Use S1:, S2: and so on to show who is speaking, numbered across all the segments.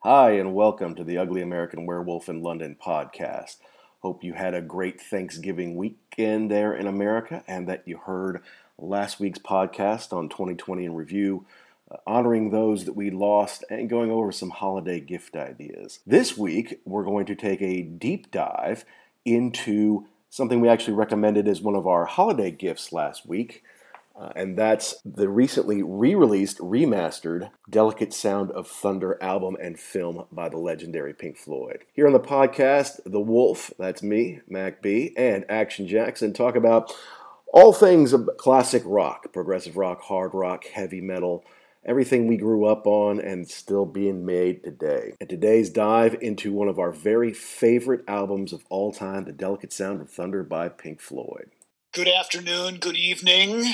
S1: Hi, and welcome to the Ugly American Werewolf in London podcast. Hope you had a great Thanksgiving weekend there in America and that you heard last week's podcast on 2020 in review, uh, honoring those that we lost and going over some holiday gift ideas. This week, we're going to take a deep dive into something we actually recommended as one of our holiday gifts last week. Uh, and that's the recently re released, remastered Delicate Sound of Thunder album and film by the legendary Pink Floyd. Here on the podcast, The Wolf, that's me, Mac B, and Action Jackson talk about all things classic rock, progressive rock, hard rock, heavy metal, everything we grew up on and still being made today. And today's dive into one of our very favorite albums of all time, The Delicate Sound of Thunder by Pink Floyd.
S2: Good afternoon, good evening.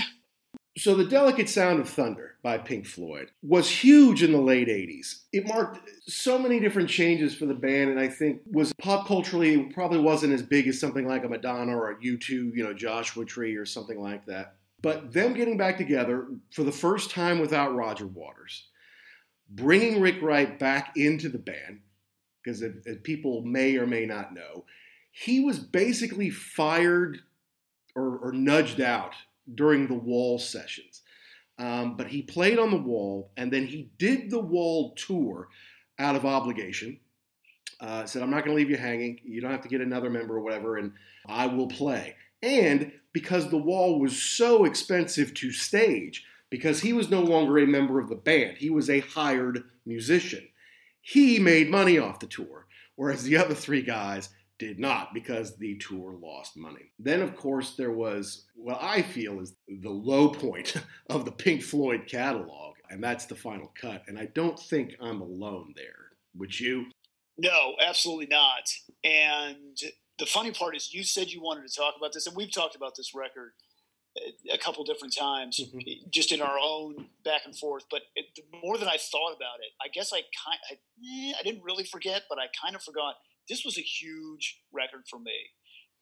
S3: So, The Delicate Sound of Thunder by Pink Floyd was huge in the late 80s. It marked so many different changes for the band, and I think was pop culturally probably wasn't as big as something like a Madonna or a U2, you know, Joshua Tree or something like that. But them getting back together for the first time without Roger Waters, bringing Rick Wright back into the band, because people may or may not know, he was basically fired or, or nudged out during the wall sessions. Um, but he played on the wall, and then he did the wall tour out of obligation. Uh, said, I'm not going to leave you hanging. You don't have to get another member or whatever, and I will play. And because the wall was so expensive to stage, because he was no longer a member of the band, he was a hired musician. He made money off the tour, whereas the other three guys did not because the tour lost money. Then, of course, there was what I feel is the low point of the Pink Floyd catalog, and that's the final cut. And I don't think I'm alone there. Would you?
S2: No, absolutely not. And the funny part is, you said you wanted to talk about this, and we've talked about this record a couple different times, mm-hmm. just in our own back and forth. But it, the more than I thought about it, I guess I kind, I, eh, I didn't really forget, but I kind of forgot this was a huge record for me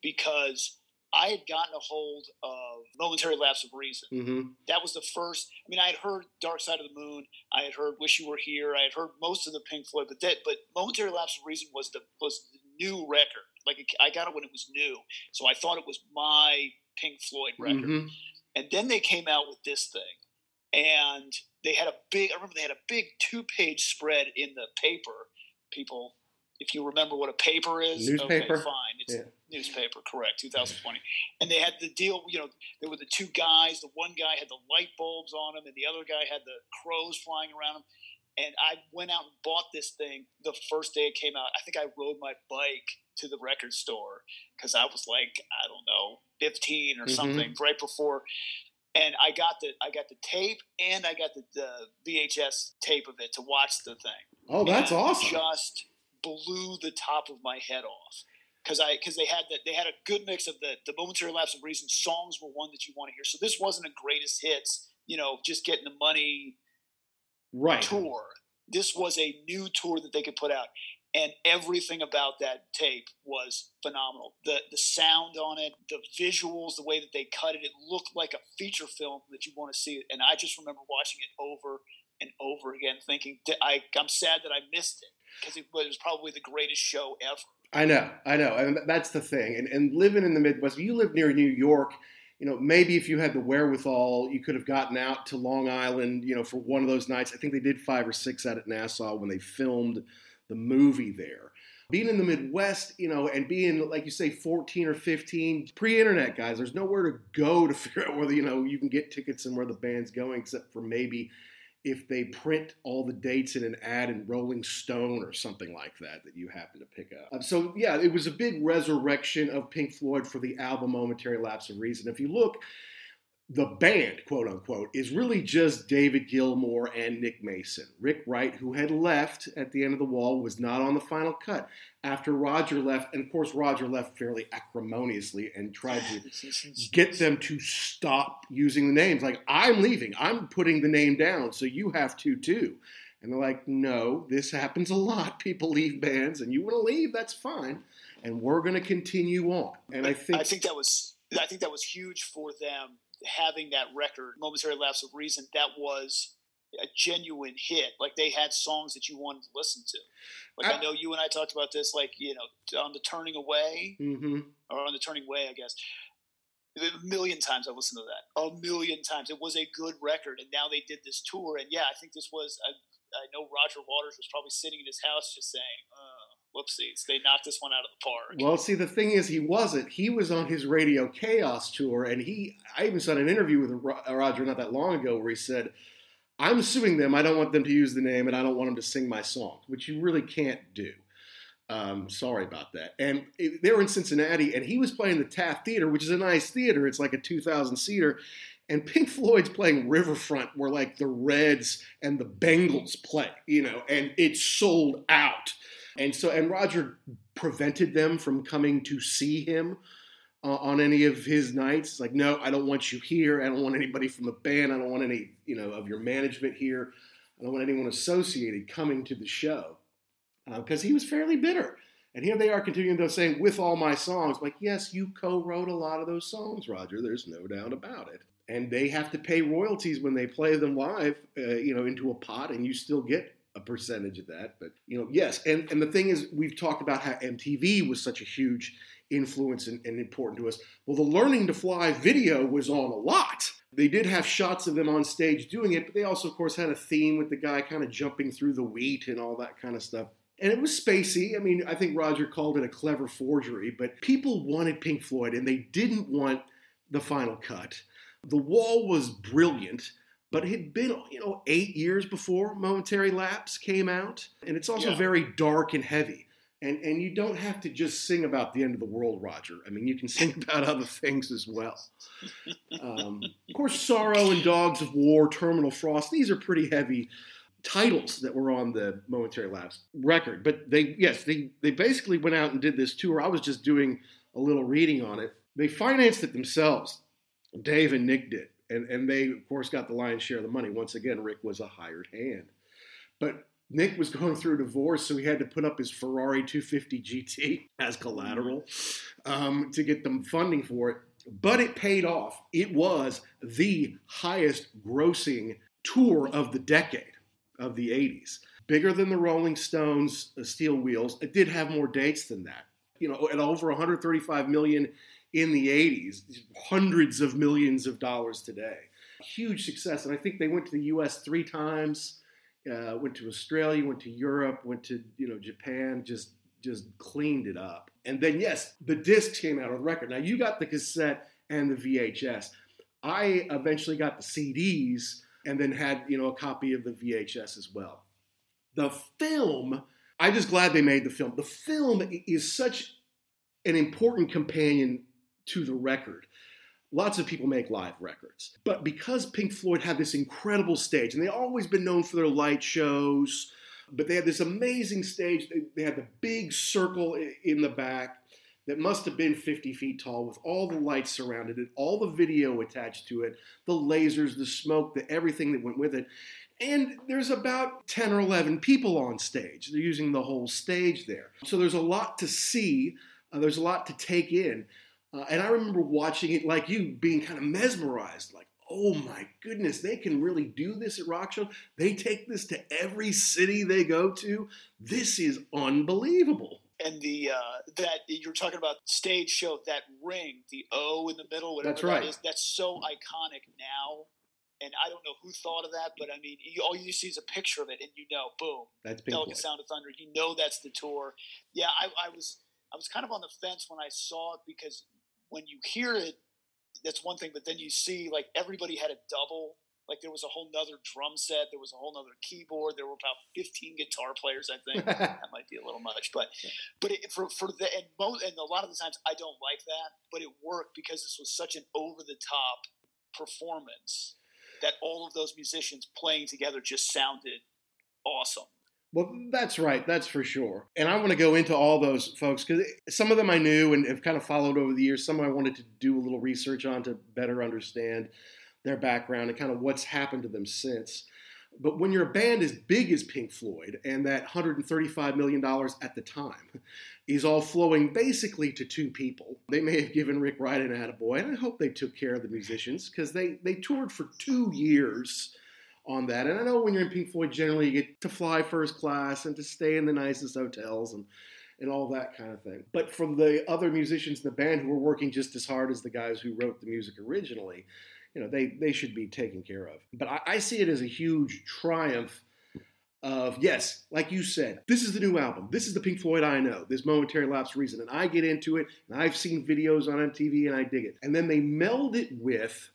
S2: because I had gotten a hold of Momentary Lapse of Reason. Mm-hmm. That was the first. I mean, I had heard Dark Side of the Moon. I had heard Wish You Were Here. I had heard most of the Pink Floyd, but that, but Momentary Lapse of Reason was the was the new record. Like I got it when it was new, so I thought it was my Pink Floyd record. Mm-hmm. And then they came out with this thing, and they had a big. I remember they had a big two page spread in the paper. People if you remember what a paper is,
S3: newspaper.
S2: Okay, fine, it's yeah. newspaper, correct, 2020. And they had the deal, you know, there were the two guys. The one guy had the light bulbs on him, and the other guy had the crows flying around him. And I went out and bought this thing the first day it came out. I think I rode my bike to the record store because I was like, I don't know, 15 or mm-hmm. something, right before and I got the I got the tape and I got the, the VHS tape of it to watch the thing.
S3: Oh, that's
S2: and
S3: awesome!
S2: Just blew the top of my head off because I because they had that they had a good mix of the the momentary lapse of reason songs were one that you want to hear. So this wasn't a greatest hits, you know, just getting the money
S3: right
S2: tour. This was a new tour that they could put out, and everything about that tape was phenomenal. The the sound on it, the visuals, the way that they cut it, it looked like a feature film that you want to see. And I just remember watching it over and over again, thinking I I'm sad that I missed it because it was probably the greatest show ever.
S3: I know, I know, and that's the thing. And, and living in the Midwest, you live near New York. you know, maybe if you had the wherewithal, you could have gotten out to Long Island, you know, for one of those nights. I think they did five or six out at Nassau when they filmed the movie there. Being in the Midwest, you know, and being, like you say, 14 or 15, pre internet, guys, there's nowhere to go to figure out whether, you know, you can get tickets and where the band's going, except for maybe if they print all the dates in an ad in Rolling Stone or something like that that you happen to pick up. Um, so yeah, it was a big resurrection of Pink Floyd for the album Momentary Lapse of Reason. If you look the band, quote unquote, is really just David Gilmour and Nick Mason. Rick Wright, who had left at the end of the wall, was not on the final cut. After Roger left, and of course, Roger left fairly acrimoniously and tried to get them to stop using the names. Like, I'm leaving, I'm putting the name down, so you have to too. And they're like, no, this happens a lot. People leave bands, and you want to leave, that's fine. And we're going to continue on. And I think
S2: I think that was I think that was huge for them having that record, Momentary Lapse of Reason, that was a genuine hit. Like they had songs that you wanted to listen to. Like I, I know you and I talked about this, like you know, on the Turning Away
S3: mm-hmm.
S2: or on the Turning Way, I guess. A million times I listened to that. A million times. It was a good record, and now they did this tour, and yeah, I think this was. I, I know Roger Waters was probably sitting in his house just saying, uh, whoopsies, they knocked this one out of the park.
S3: Well, see, the thing is, he wasn't. He was on his Radio K.A.O.S. tour, and he. I even saw an interview with Roger not that long ago where he said, "I'm suing them. I don't want them to use the name, and I don't want them to sing my song, which you really can't do. Um, sorry about that. And it, they were in Cincinnati, and he was playing the Taft Theater, which is a nice theater. It's like a 2,000 seater. And Pink Floyd's playing Riverfront, where like the Reds and the Bengals play, you know, and it's sold out. And so, and Roger prevented them from coming to see him uh, on any of his nights. It's like, no, I don't want you here. I don't want anybody from the band. I don't want any, you know, of your management here. I don't want anyone associated coming to the show because uh, he was fairly bitter. And here they are continuing to saying, with all my songs, like, yes, you co wrote a lot of those songs, Roger. There's no doubt about it. And they have to pay royalties when they play them live, uh, you know, into a pot, and you still get a percentage of that. But you know, yes, and and the thing is, we've talked about how MTV was such a huge influence and, and, important to us. Well, the Learning to Fly video was on a lot. They did have shots of them on stage doing it, but they also, of course, had a theme with the guy kind of jumping through the wheat and all that kind of stuff. And it was spacey. I mean, I think Roger called it a clever forgery, but people wanted Pink Floyd and they didn't want the final cut. The wall was brilliant but it had been you know eight years before momentary lapse came out and it's also yeah. very dark and heavy. And and you don't have to just sing about the end of the world roger. I mean you can sing about other things as well. Um, of course sorrow and dogs of war terminal frost these are pretty heavy titles that were on the momentary lapse record. But they yes they they basically went out and did this tour. I was just doing a little reading on it. They financed it themselves. Dave and nick did and and they of course got the lion's share of the money. Once again, Rick was a hired hand, but Nick was going through a divorce, so he had to put up his Ferrari 250 GT as collateral um, to get them funding for it. But it paid off. It was the highest grossing tour of the decade of the 80s. Bigger than the Rolling Stones' uh, Steel Wheels. It did have more dates than that. You know, at over 135 million in the 80s, hundreds of millions of dollars today. Huge success. And I think they went to the US three times, uh, went to Australia, went to Europe, went to you know Japan, just just cleaned it up. And then yes, the discs came out on record. Now you got the cassette and the VHS. I eventually got the CDs and then had you know a copy of the VHS as well. The film, I'm just glad they made the film. The film is such an important companion to the record. Lots of people make live records. But because Pink Floyd had this incredible stage, and they've always been known for their light shows, but they had this amazing stage. They had the big circle in the back that must have been 50 feet tall with all the lights surrounded it, all the video attached to it, the lasers, the smoke, the everything that went with it. And there's about 10 or 11 people on stage. They're using the whole stage there. So there's a lot to see, uh, there's a lot to take in. Uh, and I remember watching it like you, being kind of mesmerized, like, oh my goodness, they can really do this at Rock Show. They take this to every city they go to. This is unbelievable.
S2: and the uh, that you're talking about stage show that ring, the O in the middle, whatever
S3: that's right.
S2: that is, that's so iconic now. And I don't know who thought of that, but I mean, you, all you see is a picture of it, and you know, boom,
S3: that's Pink
S2: Delicate
S3: Floyd.
S2: Sound of Thunder. You know that's the tour. Yeah, I, I was I was kind of on the fence when I saw it because when you hear it, that's one thing, but then you see like everybody had a double like there was a whole nother drum set, there was a whole nother keyboard, there were about 15 guitar players, I think. that might be a little much, but but it, for for the and most and a lot of the times I don't like that, but it worked because this was such an over the top performance that all of those musicians playing together just sounded awesome.
S3: Well, that's right. That's for sure. And I want to go into all those folks because some of them I knew and have kind of followed over the years. Some I wanted to do a little research on to better understand their background and kind of what's happened to them since. But when you're a band as big as Pink Floyd and that $135 million at the time is all flowing basically to two people, they may have given Rick Wright an attaboy, and I hope they took care of the musicians because they, they toured for two years on that. And I know when you're in Pink Floyd, generally you get to fly first class and to stay in the nicest hotels and and all that kind of thing. But from the other musicians in the band who were working just as hard as the guys who wrote the music originally, you know, they, they should be taken care of. But I, I see it as a huge triumph of, yes, like you said, this is the new album. This is the Pink Floyd I know, this momentary lapse reason. And I get into it, and I've seen videos on MTV, and I dig it. And then they meld it with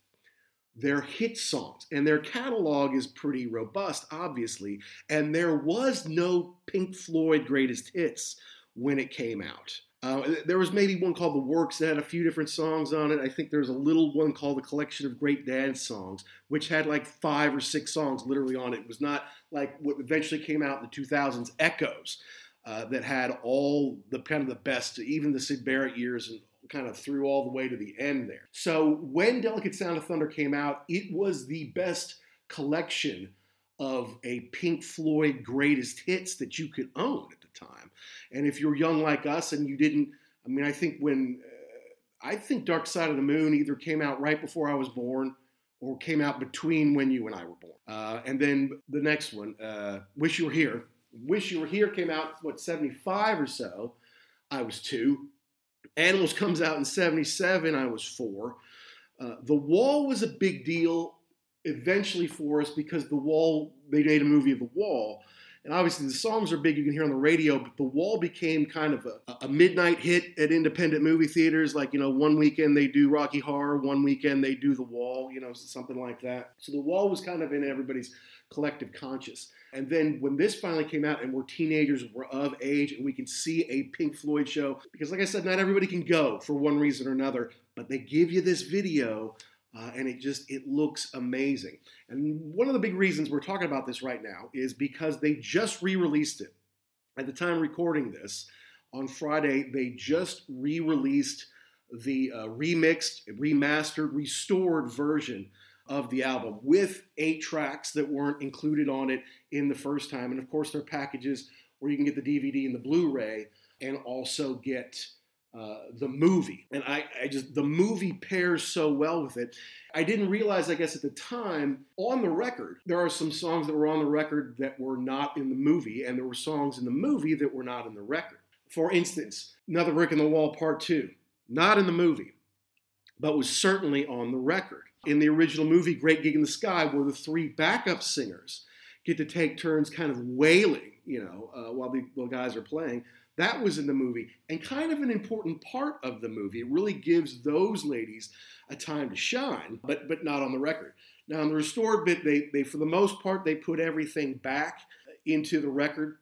S3: their hit songs. And their catalog is pretty robust, obviously. And there was no Pink Floyd greatest hits when it came out. Uh, there was maybe one called The Works that had a few different songs on it. I think there's a little one called The Collection of Great Dance Songs, which had like five or six songs literally on it. It was not like what eventually came out in the 2000s, Echoes, uh, that had all the kind of the best, even the Syd Barrett years and kind of through all the way to the end there. So when Delicate Sound of Thunder came out, it was the best collection of a Pink Floyd greatest hits that you could own at the time. And if you're young like us and you didn't, I mean, I think when, uh, I think Dark Side of the Moon either came out right before I was born or came out between when you and I were born. Uh, and then the next one, uh, Wish You Were Here. Wish You Were Here came out, what, 75 or so. I was two. Animals comes out in 77. I was four. Uh, the Wall was a big deal eventually for us because The Wall, they made a movie of The Wall. And obviously the songs are big, you can hear on the radio, but The Wall became kind of a, a midnight hit at independent movie theaters. Like, you know, one weekend they do Rocky Horror, one weekend they do The Wall, you know, something like that. So The Wall was kind of in everybody's collective conscious. And then when this finally came out and we're teenagers, we're of age, and we can see a Pink Floyd show, because like I said, not everybody can go for one reason or another, but they give you this video uh, and it just it looks amazing. And one of the big reasons we're talking about this right now is because they just re-released it. At the time recording this, on Friday, they just re-released the uh, remixed, remastered, restored version of the album with eight tracks that weren't included on it in the first time. And of course, there are packages where you can get the DVD and the Blu-ray and also get uh, the movie. And I, I just, the movie pairs so well with it. I didn't realize, I guess, at the time, on the record, there are some songs that were on the record that were not in the movie, and there were songs in the movie that were not in the record. For instance, Another Brick in the Wall Part 2, not in the movie, but was certainly on the record. In the original movie, Great Gig in the Sky, where the three backup singers get to take turns kind of wailing, you know, uh, while the, the guys are playing. That was in the movie and kind of an important part of the movie. It really gives those ladies a time to shine, but but not on the record. Now on the restored bit, they they for the most part they put everything back into the record,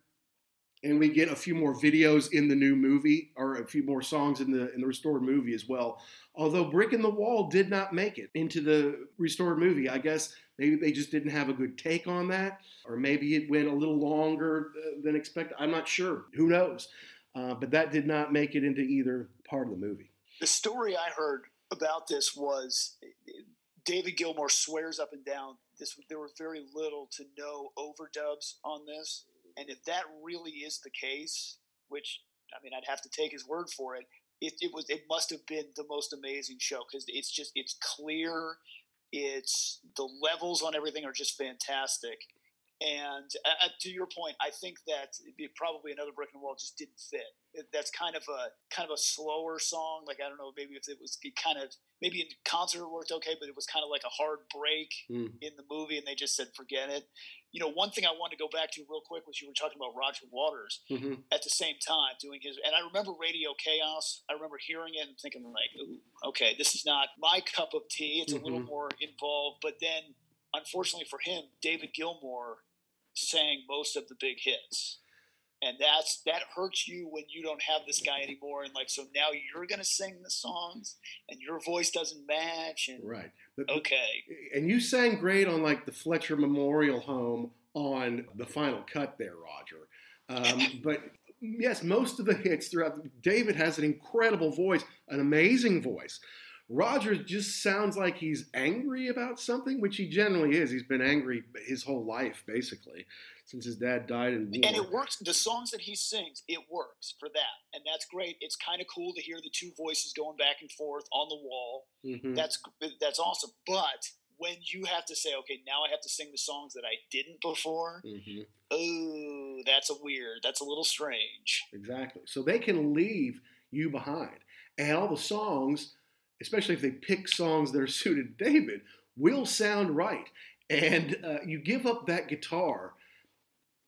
S3: and we get a few more videos in the new movie or a few more songs in the in the restored movie as well. Although Brick in the Wall did not make it into the restored movie, I guess maybe they just didn't have a good take on that, or maybe it went a little longer uh, than expected. I'm not sure. Who knows? Uh, but that did not make it into either part of the movie.
S2: The story I heard about this was David Gilmour swears up and down this there were very little to no overdubs on this, and if that really is the case, which I mean I'd have to take his word for it, it, it was it must have been the most amazing show because it's just it's clear, it's the levels on everything are just fantastic, And uh, uh, to your point, I think that it'd be probably another brick in the wall just didn't fit. It, that's kind of a kind of a slower song. Like I don't know, maybe if it was it kind of maybe in concert it worked okay, but it was kind of like a hard break mm. in the movie, and they just said forget it. You know, one thing I wanted to go back to real quick was you were talking about Roger Waters mm-hmm. at the same time doing his, and I remember Radio Chaos. I remember hearing it and thinking like, okay, this is not my cup of tea. It's mm-hmm. a little mm-hmm. more involved, but then unfortunately for him, David Gilmour sang most of the big hits. And that's that hurts you when you don't have this guy anymore, and like so now you're gonna sing the songs, and your voice doesn't match. And,
S3: right.
S2: Okay.
S3: And you sang great on like the Fletcher Memorial Home on the final cut there, Roger. Um, but yes, most of the hits throughout. David has an incredible voice, an amazing voice. Rogers just sounds like he's angry about something, which he generally is. He's been angry his whole life, basically, since his dad died in war.
S2: And it works. The songs that he sings, it works for that, and that's great. It's kind of cool to hear the two voices going back and forth on the wall. Mm-hmm. That's that's awesome. But when you have to say, okay, now I have to sing the songs that I didn't before. Mm-hmm. Oh, that's a weird. That's a little strange.
S3: Exactly. So they can leave you behind, and all the songs especially if they pick songs that are suited to David, will sound right. And uh, you give up that guitar.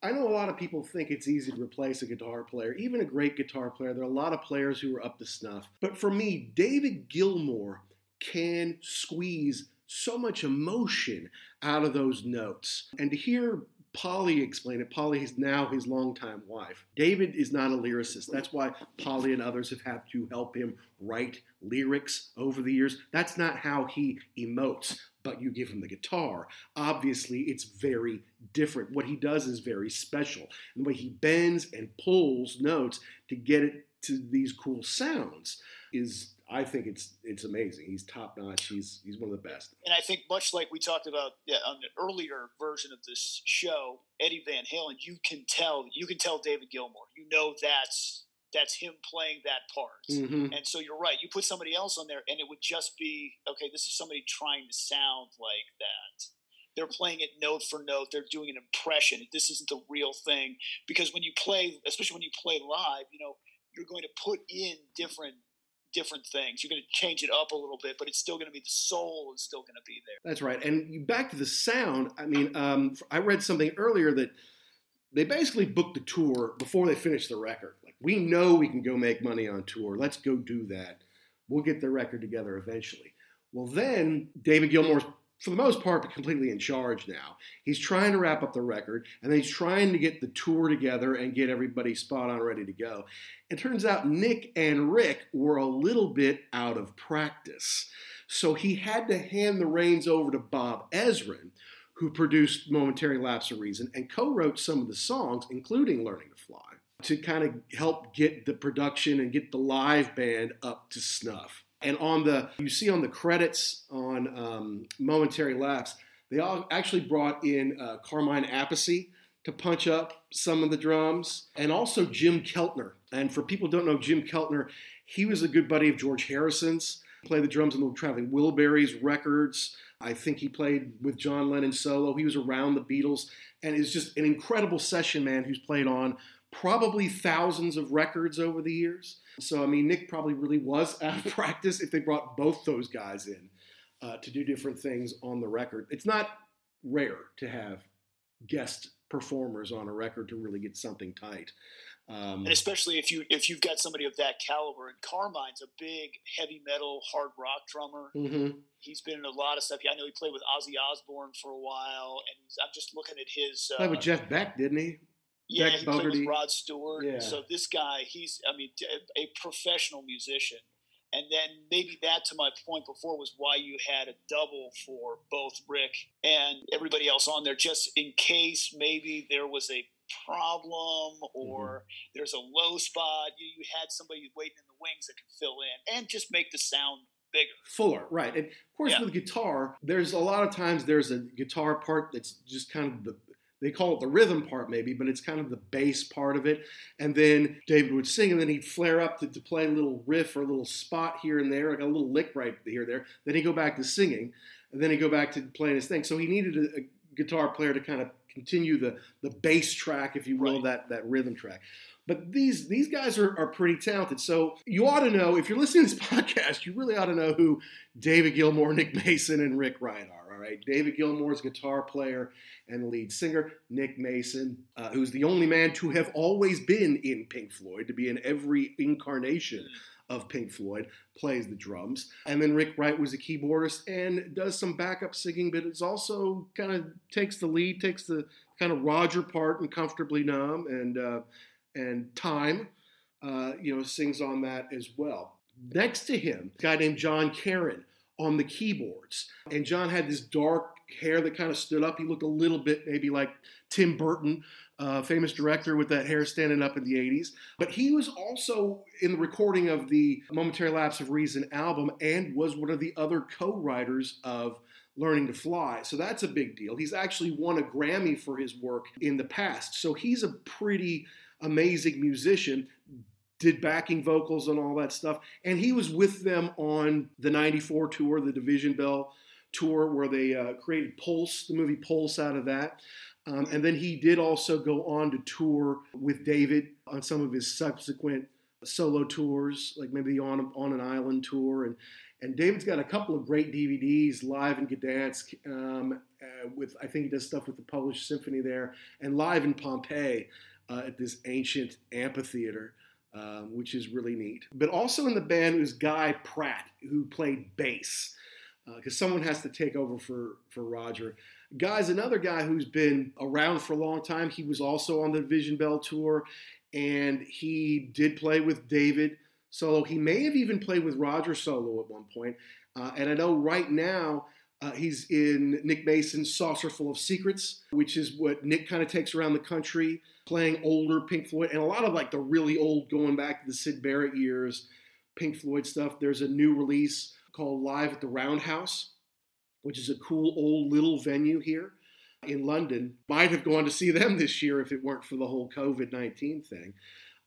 S3: I know a lot of people think it's easy to replace a guitar player, even a great guitar player. There are a lot of players who are up to snuff. But for me, David Gilmour can squeeze so much emotion out of those notes. And to hear Polly explained it. Polly is now his longtime wife. David is not a lyricist. That's why Polly and others have had to help him write lyrics over the years. That's not how he emotes, but you give him the guitar. Obviously, it's very different. What he does is very special. The way he bends and pulls notes to get it to these cool sounds is I think it's it's amazing. He's top notch. He's he's one of the best.
S2: And I think much like we talked about yeah, on the earlier version of this show, Eddie Van Halen, you can tell you can tell David Gilmour. You know that's that's him playing that part. Mm-hmm. And so you're right. You put somebody else on there, and it would just be okay. This is somebody trying to sound like that. They're playing it note for note. They're doing an impression. This isn't the real thing because when you play, especially when you play live, you know you're going to put in different different things. You're going to change it up a little bit, but it's still going to be the soul is still going to be there.
S3: That's right. And back to the sound. I mean, um, I read something earlier that they basically booked the tour before they finished the record. Like, we know we can go make money on tour. Let's go do that. We'll get the record together eventually. Well, then David Gilmour's for the most part, completely in charge now. He's trying to wrap up the record, and he's trying to get the tour together and get everybody spot on ready to go. It turns out Nick and Rick were a little bit out of practice. So he had to hand the reins over to Bob Ezrin, who produced Momentary Lapse of Reason and co wrote some of the songs, including Learning to Fly, to kind of help get the production and get the live band up to snuff. And on the, you see on the credits on um, Momentary Lapse, they all actually brought in uh, Carmine Appice to punch up some of the drums, and also Jim Keltner. And for people who don't know Jim Keltner, he was a good buddy of George Harrison's. Played the drums on the Traveling Wilburys records. I think he played with John Lennon solo. He was around the Beatles, and is just an incredible session man who's played on probably thousands of records over the years. So, I mean, Nick probably really was out of practice if they brought both those guys in uh, to do different things on the record. It's not rare to have guest performers on a record to really get something tight.
S2: Um, and especially if you if you've got somebody of that caliber, and Carmine's a big heavy metal hard rock drummer. Mm-hmm. He's been in a lot of stuff. I know he played with Ozzy Osbourne for a while, and I'm just looking at his.
S3: Uh, played with Jeff Beck, didn't he?
S2: Yeah, he played with Rod Stewart. Yeah. So this guy, he's, I mean, a professional musician. And then maybe that, to my point before, was why you had a double for both Rick and everybody else on there, just in case maybe there was a problem or mm-hmm. there's a low spot. You, you had somebody waiting in the wings that could fill in and just make the sound bigger.
S3: Fuller, right. And of course, yeah. with guitar, there's a lot of times there's a guitar part that's just kind of the they call it the rhythm part maybe, but it's kind of the bass part of it. And then David would sing, and then he'd flare up to, to play a little riff or a little spot here and there, like a little lick right here and there. Then he'd go back to singing, and then he'd go back to playing his thing. So he needed a, a guitar player to kind of continue the the bass track, if you will,
S2: Right.
S3: that that rhythm track. But these these guys are, are pretty talented. So you ought to know if you're listening to this podcast, you really ought to know who David Gilmour, Nick Mason, and Rick Wright are. All right, David Gilmour's guitar player and lead singer. Nick Mason, uh, who's the only man to have always been in Pink Floyd, to be in every incarnation of Pink Floyd, plays the drums. And then Rick Wright was a keyboardist and does some backup singing, but it's also kind of takes the lead, takes the kind of Roger part and Comfortably Numb and uh, and Time, uh, you know, sings on that as well. Next to him, a guy named Jon Carin on the keyboards. And John had this dark hair that kind of stood up. He looked a little bit maybe like Tim Burton, uh, famous director with that hair standing up in the 80s. But he was also in the recording of the Momentary Lapse of Reason album and was one of the other co writers of Learning to Fly. So that's a big deal. He's actually won a Grammy for his work in the past. So he's a pretty amazing musician. Did backing vocals and all that stuff. And he was with them on the 94 tour, the Division Bell tour, where they uh, created Pulse, the movie Pulse out of that. Um, and then he did also go on to tour with David on some of his subsequent solo tours, like maybe the On, on an Island tour. And, and David's got a couple of great DVDs, live in Gdansk, um, uh, with I think he does stuff with the Polish Symphony there, and live in Pompeii uh, at this ancient amphitheater. Um, which is really neat. But also in the band was Guy Pratt, who played bass, because uh, someone has to take over for, for Roger. Guy's another guy who's been around for a long time. He was also on the Division Bell tour, and he did play with David solo. He may have even played with Roger solo at one point. Uh, and I know right now uh, he's in Nick Mason's Saucer Full of Secrets, which is what Nick kind of takes around the country, playing older Pink Floyd and a lot of like the really old, going back to the Syd Barrett years, Pink Floyd stuff. There's a new release called Live at the Roundhouse, which is a cool old little venue here in London. Might have gone to see them this year if it weren't for the whole COVID 19 thing.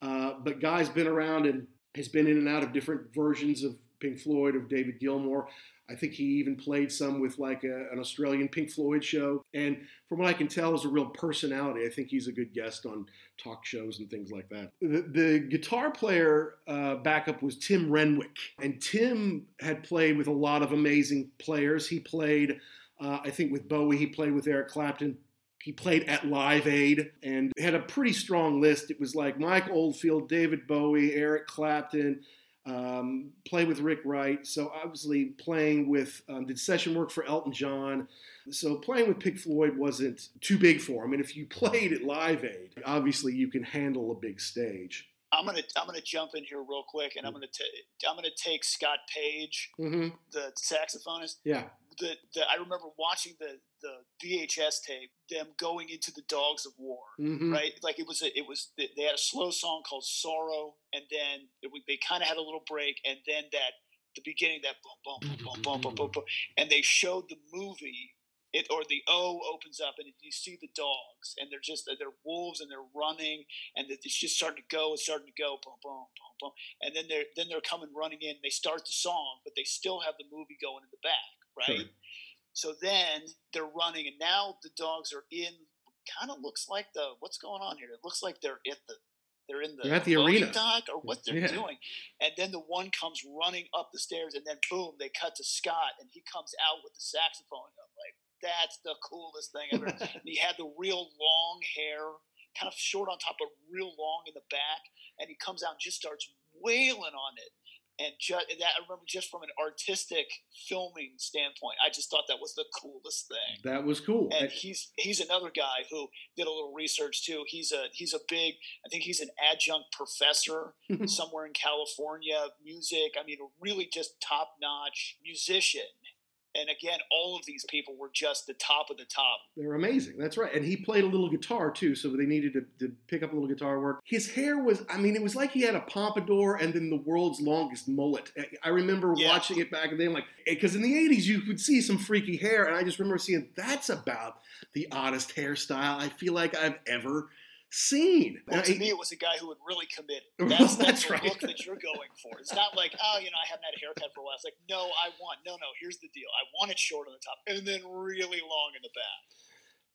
S3: Uh, but Guy's been around and has been in and out of different versions of Pink Floyd, of David Gilmour. I think he even played some with like a, an Australian Pink Floyd show. And from what I can tell, is a real personality. I think he's a good guest on talk shows and things like that. The, the guitar player uh, backup was Tim Renwick. And Tim had played with a lot of amazing players. He played, uh, I think, with Bowie, he played with Eric Clapton. He played at Live Aid and had a pretty strong list. It was like Mike Oldfield, David Bowie, Eric Clapton, um, play with Rick Wright. So obviously playing with um, did session work for Elton John. So playing with Pink Floyd wasn't too big for him. And if you played at Live Aid, obviously you can handle a big stage.
S2: I'm gonna I'm gonna jump in here real quick, and I'm gonna ta- I'm gonna take Scott Page,
S3: Mm-hmm.
S2: the saxophonist.
S3: Yeah.
S2: The, the I remember watching the the VHS tape, them going into the Dogs of War,
S3: Mm-hmm.
S2: right? Like it was a, it was they had a slow song called Sorrow, and then it, they kind of had a little break, and then that the beginning that boom boom boom boom boom boom boom, boom and they showed the movie. It or the O opens up and you see the dogs and they're just they're wolves and they're running and it's just starting to go it's starting to go boom boom boom boom and then they're then they're coming running in they start the song but they still have the movie going in the back right
S3: Sure.
S2: so then they're running and now the dogs are in kind of looks like the what's going on here it looks like they're at the they're in the
S3: They're at the arena.
S2: dock or what they're
S3: Yeah.
S2: doing and then the one comes running up the stairs and then boom they cut to scott and he comes out with the saxophone i'm like that's the coolest thing ever and he had the real long hair kind of short on top but real long in the back and he comes out and just starts wailing on it and just that I remember just from an artistic filming standpoint, I just thought that was the coolest thing.
S3: That was cool.
S2: And he's he's another guy who did a little research too. He's a he's a big I think he's an adjunct professor somewhere in California, music. I mean, a really just top notch musician. And again, all of these people were just the top of the top.
S3: They're amazing. That's right. And he played a little guitar too, so they needed to, to pick up a little guitar work. His hair was, I mean, it was like he had a pompadour and then the world's longest mullet. I- remember
S2: Yeah.
S3: watching it back in the day, like, eh, because in the 80s you could see some freaky hair, and I just remember seeing that's about the oddest hairstyle I feel like I've ever seen.
S2: Well, to me, it was a guy who would really
S3: commit.
S2: That's, that's,
S3: that's
S2: the
S3: right.
S2: look that you're going for. It's not like, oh, you know, I haven't had a haircut for a while. It's like, no, I want, no, no, here's the deal. I want it short on the top and then really long in the back.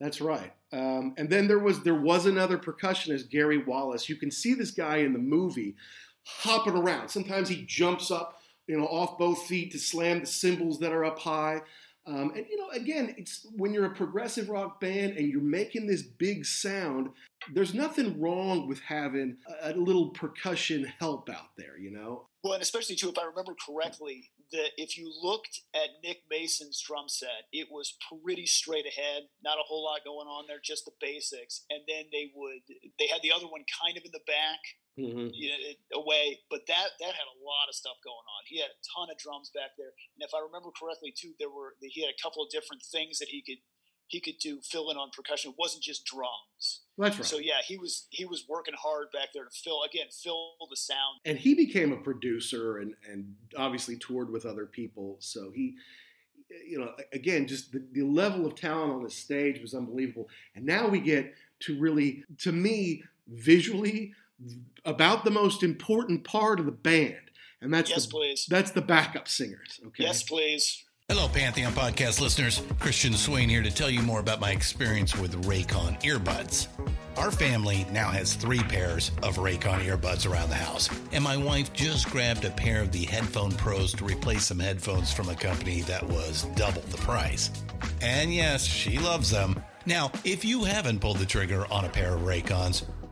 S3: That's right. Um, and then there was there was another percussionist, Gary Wallis. You can see this guy in the movie hopping around. Sometimes he jumps up, you know, off both feet to slam the cymbals that are up high. Um, and you know, again, it's when you're a progressive rock band and you're making this big sound. There's nothing wrong with having a, a little percussion help out there, you know.
S2: Well, and especially too, if I remember correctly, that if you looked at Nick Mason's drum set, it was pretty straight ahead, not a whole lot going on there, just the basics. And then they would they had the other one kind of in the back, mm-hmm. you know, away, but that that had a lot of stuff going on. He had a ton of drums back there, and if I remember correctly too, there were he had a couple of different things that he could he could do fill in on percussion. It wasn't just drums.
S3: That's right.
S2: So yeah, he was he was working hard back there to fill again fill the sound.
S3: And he became a producer and and obviously toured with other people. So he you know again just the, the level of talent on the stage was unbelievable. And now we get to really to me visually about the most important part of the band. And that's
S2: yes,
S3: the,
S2: please.
S3: That's the backup singers. Okay.
S2: Yes, please.
S4: Hello, Pantheon podcast listeners. Christian Swain here to tell you more about my experience with Raycon earbuds. Our family now has three pairs of Raycon earbuds around the house, and my wife just grabbed a pair of the Headphone Pros to replace some headphones from a company that was double the price. And yes, she loves them. Now, if you haven't pulled the trigger on a pair of Raycons,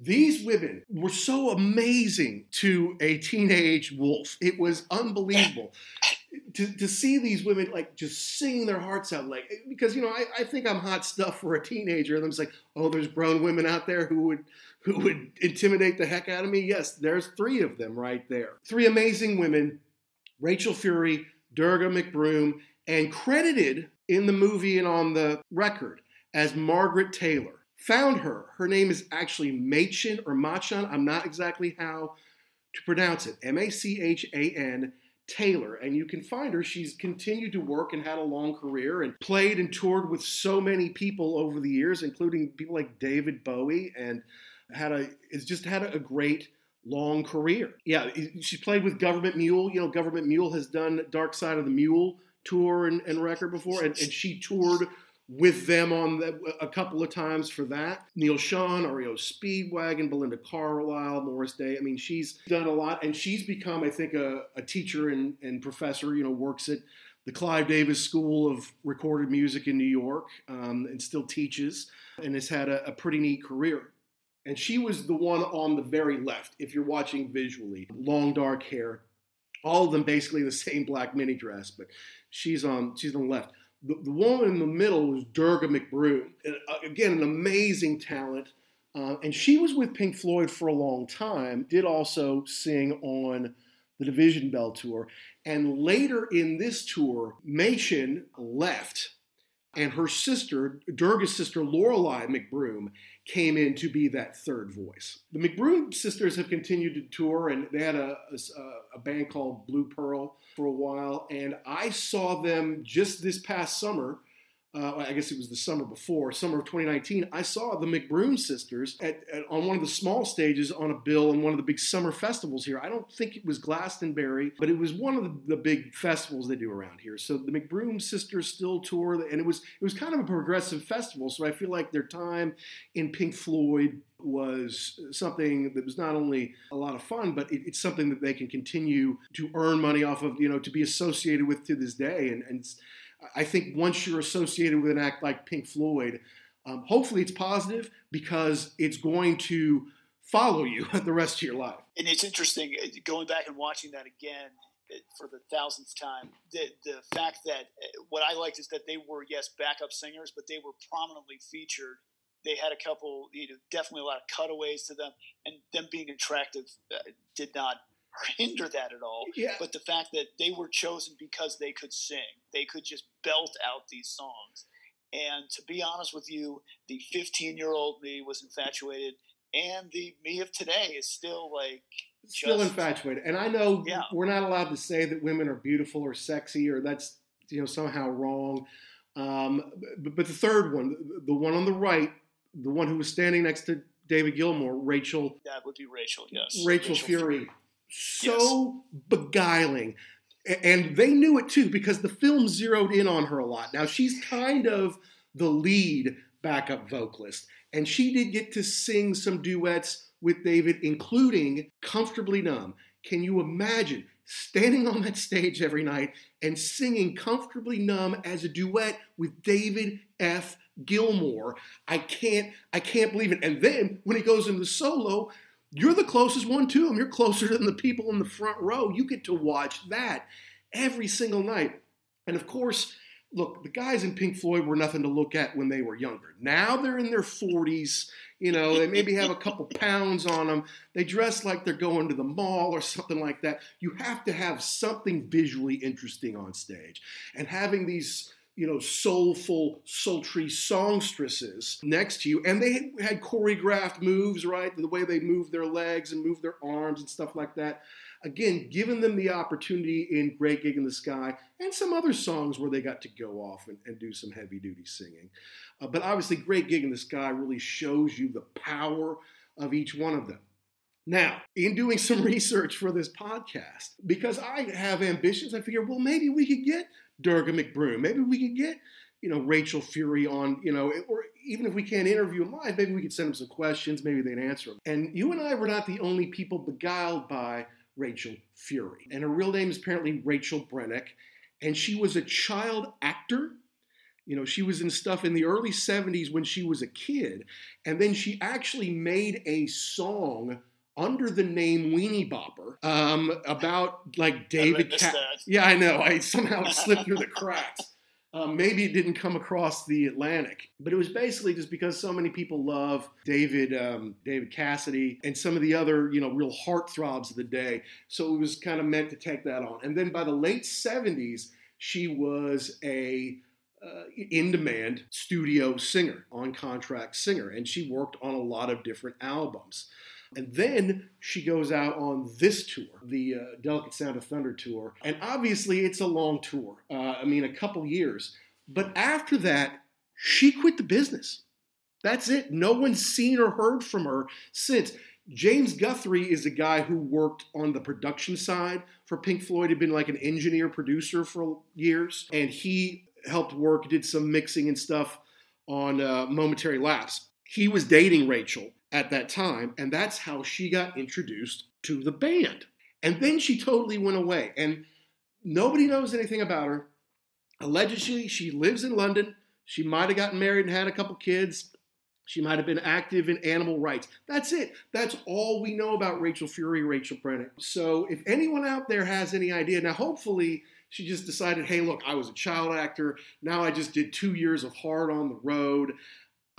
S3: These women were so amazing to a teenage wolf. It was unbelievable to, to see these women like just singing their hearts out. Like because you know I, I think I'm hot stuff for a teenager. And I'm just like, oh, there's grown women out there who would who would intimidate the heck out of me. Yes, there's three of them right there. Three amazing women: Rachel Fury, Durga McBroom, and credited in the movie and on the record as Margaret Taylor found her. Her name is actually Machan or Machan. I'm not exactly how to pronounce it. M A C H A N Taylor. And you can find her. She's continued to work and had a long career and played and toured with so many people over the years, including people like David Bowie, and had a it's just had a great long career. Yeah, she played with Government Mule. You know, Government Mule has done Dark Side of the Mule tour and, and record before, and, and she toured with them on the, a couple of times for that. Neal Schon, REO Speedwagon, Belinda Carlisle, Morris Day. I mean, she's done a lot, and she's become, I think, a, a teacher and, and, professor. You know, works at the Clive Davis School of Recorded Music in New York, um, and still teaches, and has had a, a pretty neat career. And she was the one on the very left, if you're watching visually. Long dark hair, all of them basically the same black mini dress, but she's on she's on the left. The, the woman in the middle was Durga McBroom. Uh, again, an amazing talent. Uh, and she was with Pink Floyd for a long time, did also sing on the Division Bell tour. And later in this tour, Machan left and her sister, Durga's sister Lorelei McBroom, came in to be that third voice. The McBroom sisters have continued to tour, and they had a, a, a, band called Blue Pearl for a while. And I saw them just this past summer uh, I guess it was the summer before, summer of 2019, I saw the McBroom sisters at, at, on one of the small stages on a bill in one of the big summer festivals here. I don't think it was Glastonbury, but it was one of the, the big festivals they do around here. So the McBroom sisters still tour, and it was it was kind of a progressive festival. So I feel like their time in Pink Floyd was something that was not only a lot of fun, but it, it's something that they can continue to earn money off of, you know, to be associated with to this day. And, and I think once you're associated with an act like Pink Floyd, um, hopefully it's positive because it's going to follow you the rest of your life.
S2: And it's interesting uh, going back and watching that again uh, for the thousandth time. The the fact that uh, what I liked is that they were yes backup singers, but they were prominently featured. They had a couple, you know, definitely a lot of cutaways to them, and them being attractive did not hinder that at all.
S3: Yeah.
S2: But the fact that they were chosen because they could sing, they could just belt out these songs. And to be honest with you, the 15 year old me was infatuated, and the me of today is still like
S3: still infatuated. And I know yeah. we're not allowed to say that women are beautiful or sexy or that's you know somehow wrong. Um, but, but the third one, the one on the right, the one who was standing next to David Gilmour, Rachel.
S2: That would be Rachel. Yes.
S3: Rachel, Rachel Fury. Fury so yes. beguiling. And they knew it too because the film zeroed in on her a lot. Now, she's kind of the lead backup vocalist, and she did get to sing some duets with David, including Comfortably Numb. Can you imagine standing on that stage every night and singing Comfortably Numb as a duet with David F. Gilmour? I can't, I can't believe it. And then when he goes into solo, you're the closest one to them. You're closer than the people in the front row. You get to watch that every single night. And of course, look, the guys in Pink Floyd were nothing to look at when they were younger. Now they're in their 40s. You know, they maybe have a couple pounds on them. They dress like they're going to the mall or something like that. You have to have something visually interesting on stage. And having these you know, soulful, sultry songstresses next to you. And they had choreographed moves, right? The way they moved their legs and moved their arms and stuff like that. Again, giving them the opportunity in Great Gig in the Sky and some other songs where they got to go off and, and do some heavy duty singing. Uh, but obviously, Great Gig in the Sky really shows you the power of each one of them. Now, in doing some research for this podcast, because I have ambitions, I figured, well, maybe we could get Durga McBroom. Maybe we could get, you know, Rachel Fury on, you know, or even if we can't interview them live, maybe we could send them some questions. Maybe they'd answer them. And you and I were not the only people beguiled by Rachel Fury. And her real name is apparently Rachel Brennick. And she was a child actor. You know, she was in stuff in the early 70s when she was a kid. And then she actually made a song under the name Weenie Bopper um, about like David.
S2: Ca-
S3: yeah, I know. I somehow slipped through the cracks. Um, maybe it didn't come across the Atlantic, but it was basically just because so many people love David, um, David Cassidy, and some of the other, you know, real heartthrobs of the day. So it was kind of meant to take that on. And then by the late '70s, she was a uh, in demand studio singer, on contract singer, and she worked on a lot of different albums. And then she goes out on this tour, the uh, Delicate Sound of Thunder tour. And obviously, it's a long tour. Uh, I mean, a couple years. But after that, she quit the business. That's it. No one's seen or heard from her since. James Guthrie is a guy who worked on the production side for Pink Floyd, had been like an engineer producer for years, and he helped work, did some mixing and stuff on uh, Momentary Lapse. He was dating Rachel at that time, and that's how she got introduced to the band. And then she totally went away, and nobody knows anything about her. Allegedly, she lives in London. She might have gotten married and had a couple kids. She might have been active in animal rights. That's it. That's all we know about Rachel Fury, Rachel Brennick. So if anyone out there has any idea, now hopefully she just decided, hey, look, I was a child actor. Now I just did two years of hard on the road.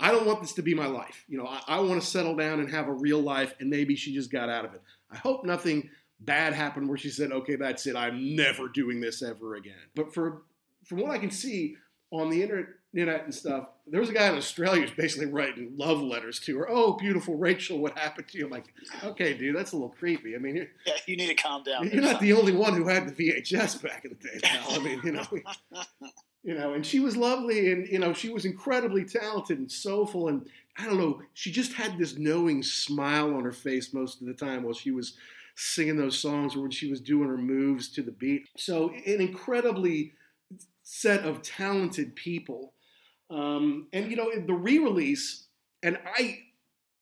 S3: I don't want this to be my life. You know, I, I want to settle down and have a real life, and maybe she just got out of it. I hope nothing bad happened where she said, okay, that's it. I'm never doing this ever again. But for from what I can see on the internet, Ninette and stuff. There was a guy in Australia who's basically writing love letters to her. Oh, beautiful Rachel, what happened to you? I'm like, okay, dude, that's a little creepy. I mean, you're,
S2: Yeah, you need to calm down.
S3: you're not the only one who had the VHS back in the day, pal. I mean, you know, you know, and she was lovely, and you know, she was incredibly talented and soulful, and I don't know, she just had this knowing smile on her face most of the time while she was singing those songs or when she was doing her moves to the beat. So, an incredibly set of talented people. Um, and you know, the re-release, and I,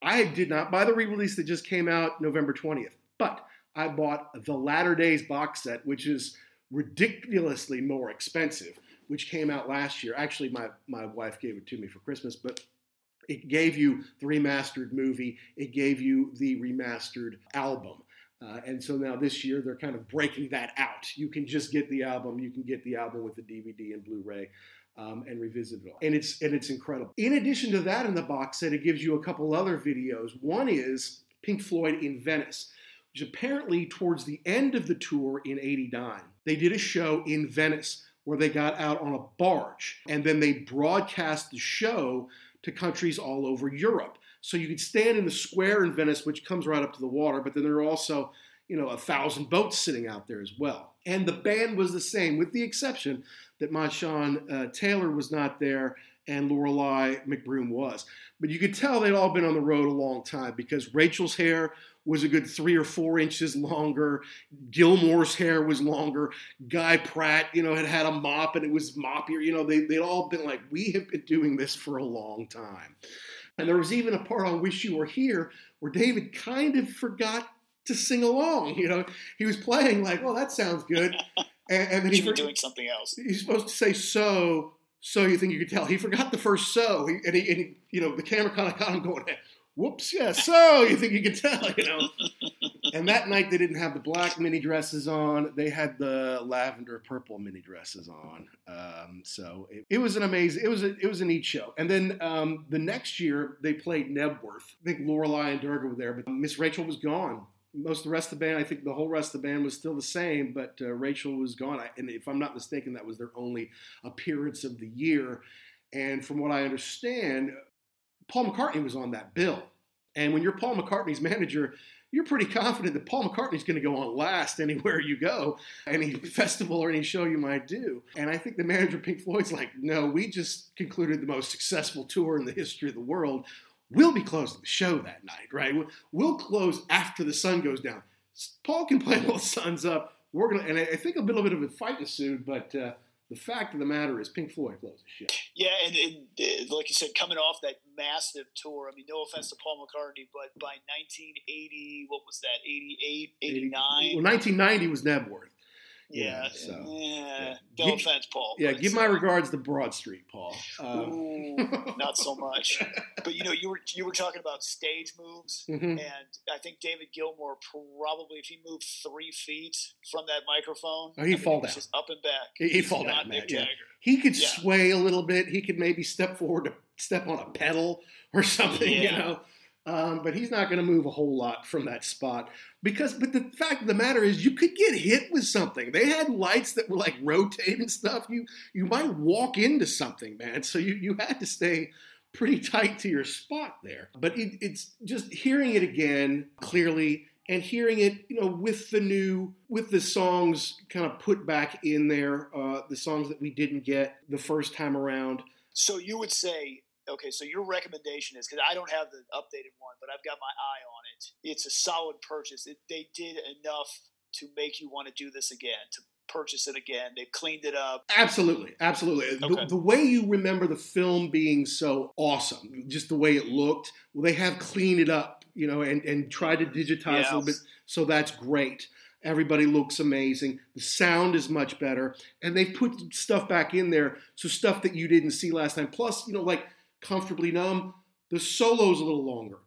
S3: I did not buy the re-release that just came out November twentieth, but I bought the Latter Days box set, which is ridiculously more expensive, which came out last year. Actually, my my wife gave it to me for Christmas, but it gave you the remastered movie, it gave you the remastered album. Uh, and so now this year they're kind of breaking that out. You can just get the album. You can get the album with the DVD and Blu-ray, um, and revisit it all. And it's and it's incredible. In addition to that, in the box set, it gives you a couple other videos. One is Pink Floyd in Venice, which apparently towards the end of the tour in '89, they did a show in Venice where they got out on a barge and then they broadcast the show to countries all over Europe. So you could stand in the square in Venice, which comes right up to the water, but then there are also, you know, a thousand boats sitting out there as well. And the band was the same, with the exception that Marshawn uh, Taylor was not there and Lorelei McBroom was. But you could tell they'd all been on the road a long time because Rachel's hair was a good three or four inches longer. Gilmour's hair was longer. Guy Pratt, you know, had had a mop and it was moppier. You know, they, they'd all been like, we have been doing this for a long time. And there was even a part on Wish You Were Here where David kind of forgot to sing along. You know, he was playing like, well, that sounds good. And, and then he for-
S2: doing something else.
S3: he's supposed to say so, so you think you could tell. He forgot the first so, he, and, he, and he, you know, the camera kind of caught him going, whoops, yeah, so you think you could tell, you know. and that night they didn't have the black mini dresses on; they had the lavender purple mini dresses on. Um, so it, it was an amazing, it was a, it was a neat show. And then um, the next year they played Knebworth. I think Lorelei and Durga were there, but Miss Rachel was gone most of the rest of the band, I think the whole rest of the band was still the same, but uh, Rachel was gone. I, and if I'm not mistaken, that was their only appearance of the year. And from what I understand, Paul McCartney was on that bill. And when you're Paul McCartney's manager, you're pretty confident that Paul McCartney's going to go on last anywhere you go, any festival or any show you might do. And I think the manager of Pink Floyd's like, no, we just concluded the most successful tour in the history of the world. We'll be closing the show that night, right? We'll, close after the sun goes down. Paul can play while the sun's up. We're gonna, and I, I think a little bit of a fight ensued, but uh, the fact of the matter is, Pink Floyd closed the show.
S2: Yeah, and, and uh, like you said, coming off that massive tour, I mean, no offense to Paul McCartney, but by 1980, what was that, 88, 89?
S3: Well, 1990 was Knebworth.
S2: Yeah,
S3: yeah, so,
S2: yeah.
S3: yeah.
S2: No
S3: Give-
S2: offense, Paul.
S3: Yeah, give my regards to Broad Street, Paul. Um,
S2: Ooh, not so much. But you know, you were you were talking about stage moves,
S3: mhm.
S2: and I think David Gilmour probably, if he moved three feet from that microphone,
S3: Oh, he'd
S2: I mean,
S3: fall down.
S2: just up and back.
S3: He'd fall down, Matt, yeah. He could
S2: Yeah.
S3: sway a little bit. He could maybe step forward to step on a pedal or something, you know. Um, but he's not going to move a whole lot from that spot because. But the fact of the matter is, you could get hit with something. They had lights that were like rotating stuff. You you might walk into something, man. So you you had to stay pretty tight to your spot there. But it, it's just hearing it again clearly and hearing it, you know, with the new, with the songs kind of put back in there, uh, the songs that we didn't get the first time around.
S2: So you would say, okay, so your recommendation is because I don't have the updated one, but I've got my eye on it. It's a solid purchase. It, they did enough to make you want to do this again, to purchase it again. They've cleaned it up.
S3: Absolutely, absolutely.
S2: Okay.
S3: The, the way you remember the film being so awesome, just the way it looked, well, they have cleaned it up, you know, and, and tried to mm-hmm. digitize a little bit. So that's great. Everybody looks amazing. The sound is much better. And they've put stuff back in there. So stuff that you didn't see last time. Plus, you know, like Comfortably Numb, the solo's a little longer.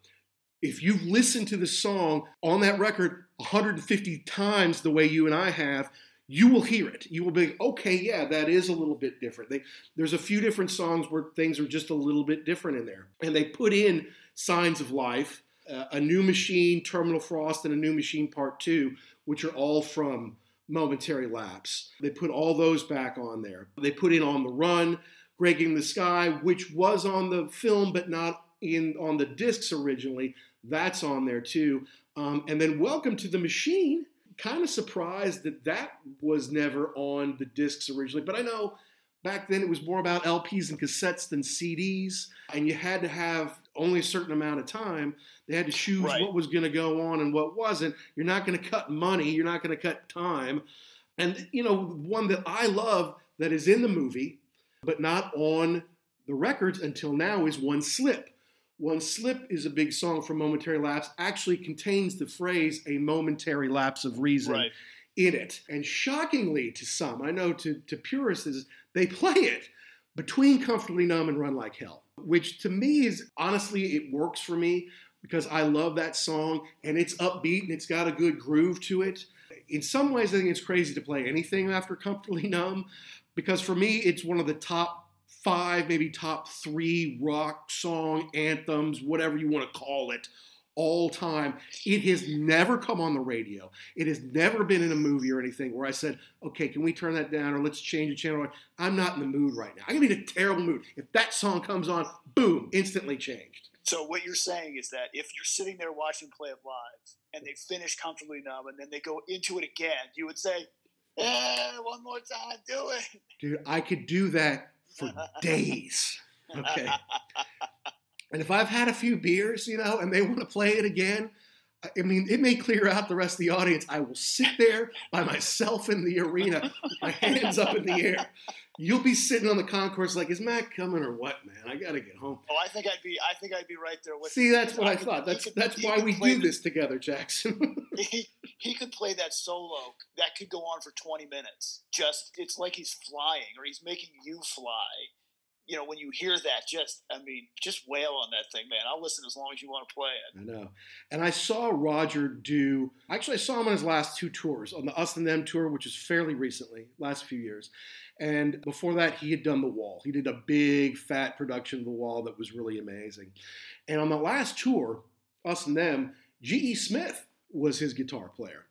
S3: If you've listened to the song on that record 150 times the way you and I have, you will hear it. You will be, okay, yeah, that is a little bit different. They, there's a few different songs where things are just a little bit different in there. And they put in Signs of Life, uh, A New Machine, Terminal Frost, and A New Machine Part 2, which are all from Momentary Lapse. They put all those back on there. They put in On the Run, Breaking the Sky, which was on the film but not in on the discs originally. That's on there too. Um, and then Welcome to the Machine. Kind of surprised that that was never on the discs originally, but I know back then it was more about LPs and cassettes than CDs, and you had to have only a certain amount of time. They had to choose
S2: Right.
S3: what was going to go on and what wasn't. You're not going to cut money. You're not going to cut time. And you know, one that I love that is in the movie, but not on the records until now is One Slip. One Slip is a big song for Momentary Lapse, actually contains the phrase a momentary lapse of reason
S2: Right.
S3: in it. And shockingly to some, I know to, to purists, is they play it between Comfortably Numb and Run Like Hell, which to me is honestly, it works for me because I love that song and it's upbeat and it's got a good groove to it. In some ways, I think it's crazy to play anything after Comfortably Numb because for me, it's one of the top five, maybe top three rock song anthems, whatever you want to call it, all time. It has never come on the radio. It has never been in a movie or anything where I said, okay, can we turn that down or let's change the channel? I'm not in the mood right now. I'm going to be in a terrible mood. If that song comes on, boom, instantly changed.
S2: So what you're saying is that if you're sitting there watching Play It Live and they finish comfortably numb and then they go into it again, you would say, eh, one more time, do it.
S3: Dude, I could do that for days. Okay. And if I've had a few beers, you know, and they want to play it again, I- I mean, it may clear out the rest of the audience. I will sit there by myself in the arena, with my hands up in the air. You'll be sitting on the concourse like, is Matt coming or what, man? I got to get home.
S2: Oh, I think I'd be. I think I'd be right there with.
S3: See,
S2: you.
S3: that's what I
S2: could-
S3: thought.
S2: he
S3: That's
S2: could-
S3: that's why we do this together, Jackson.
S2: He, he could play that solo. That could go on for 20 minutes. Just it's like he's flying or he's making you fly. You know, when you hear that, just I mean, just wail on that thing, man. I'll listen as long as you want to play it.
S3: I know. And I saw Roger do, actually, I saw him on his last two tours, on the Us and Them tour, which is fairly recently, last few years. And before that, he had done The Wall. He did a big, fat production of The Wall that was really amazing. And on the last tour, Us and Them, G.E. Smith was his guitar player.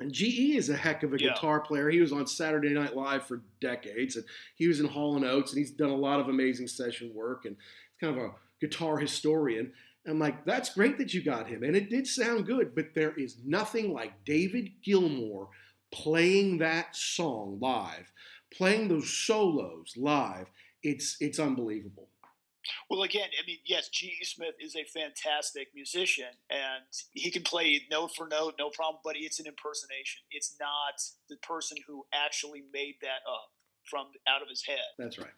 S3: And GE is a heck of a
S2: Yeah.
S3: guitar player. He was on Saturday Night Live for decades, and he was in Hall and Oates, and he's done a lot of amazing session work, and he's kind of a guitar historian. I'm like, that's great that you got him, and it did sound good, but there is nothing like David Gilmour playing that song live, playing those solos live. It's it's unbelievable.
S2: Well, again, I mean, yes, G.E. Smith is a fantastic musician, and he can play note for note, no problem. But it's an impersonation. It's not the person who actually made that up from out of his head.
S3: That's right.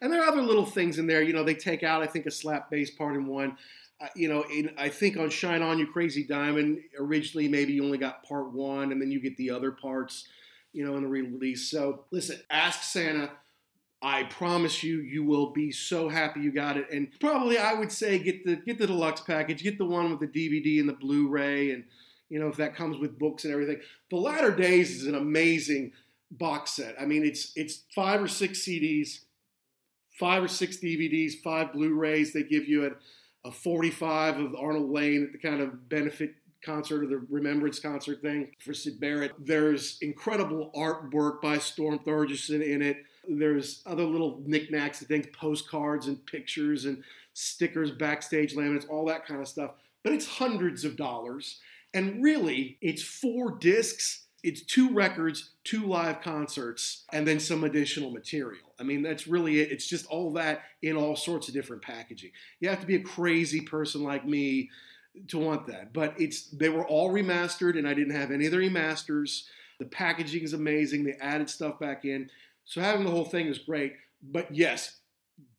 S3: And there are other little things in there. You know, they take out, I think, a slap bass part in one. Uh, you know, in, I think on Shine On You Crazy Diamond, originally maybe you only got part one, and then you get the other parts, you know, in the re-release. So listen, ask Santa. I promise you, you will be so happy you got it. And probably, I would say, get the get the deluxe package, get the one with the DVD and the Blu-ray, and you know, if that comes with books and everything. The Latter Days is an amazing box set. I mean, it's it's five or six CDs, five or six DVDs, five Blu-rays. They give you a, a 45 of Arnold Layne at the kind of benefit concert or the remembrance concert thing for Syd Barrett. There's incredible artwork by Storm Thorgerson in it. There's other little knickknacks and things, postcards and pictures and stickers, backstage laminates, all that kind of stuff. But it's hundreds of dollars. And really, it's four discs it's two records, two live concerts, and then some additional material. I mean, that's really it. It's just all that in all sorts of different packaging. You have to be a crazy person like me to want that. But it's they were all remastered, and I didn't have any of the remasters. The packaging is amazing. They added stuff back in, so having the whole thing is great. But yes,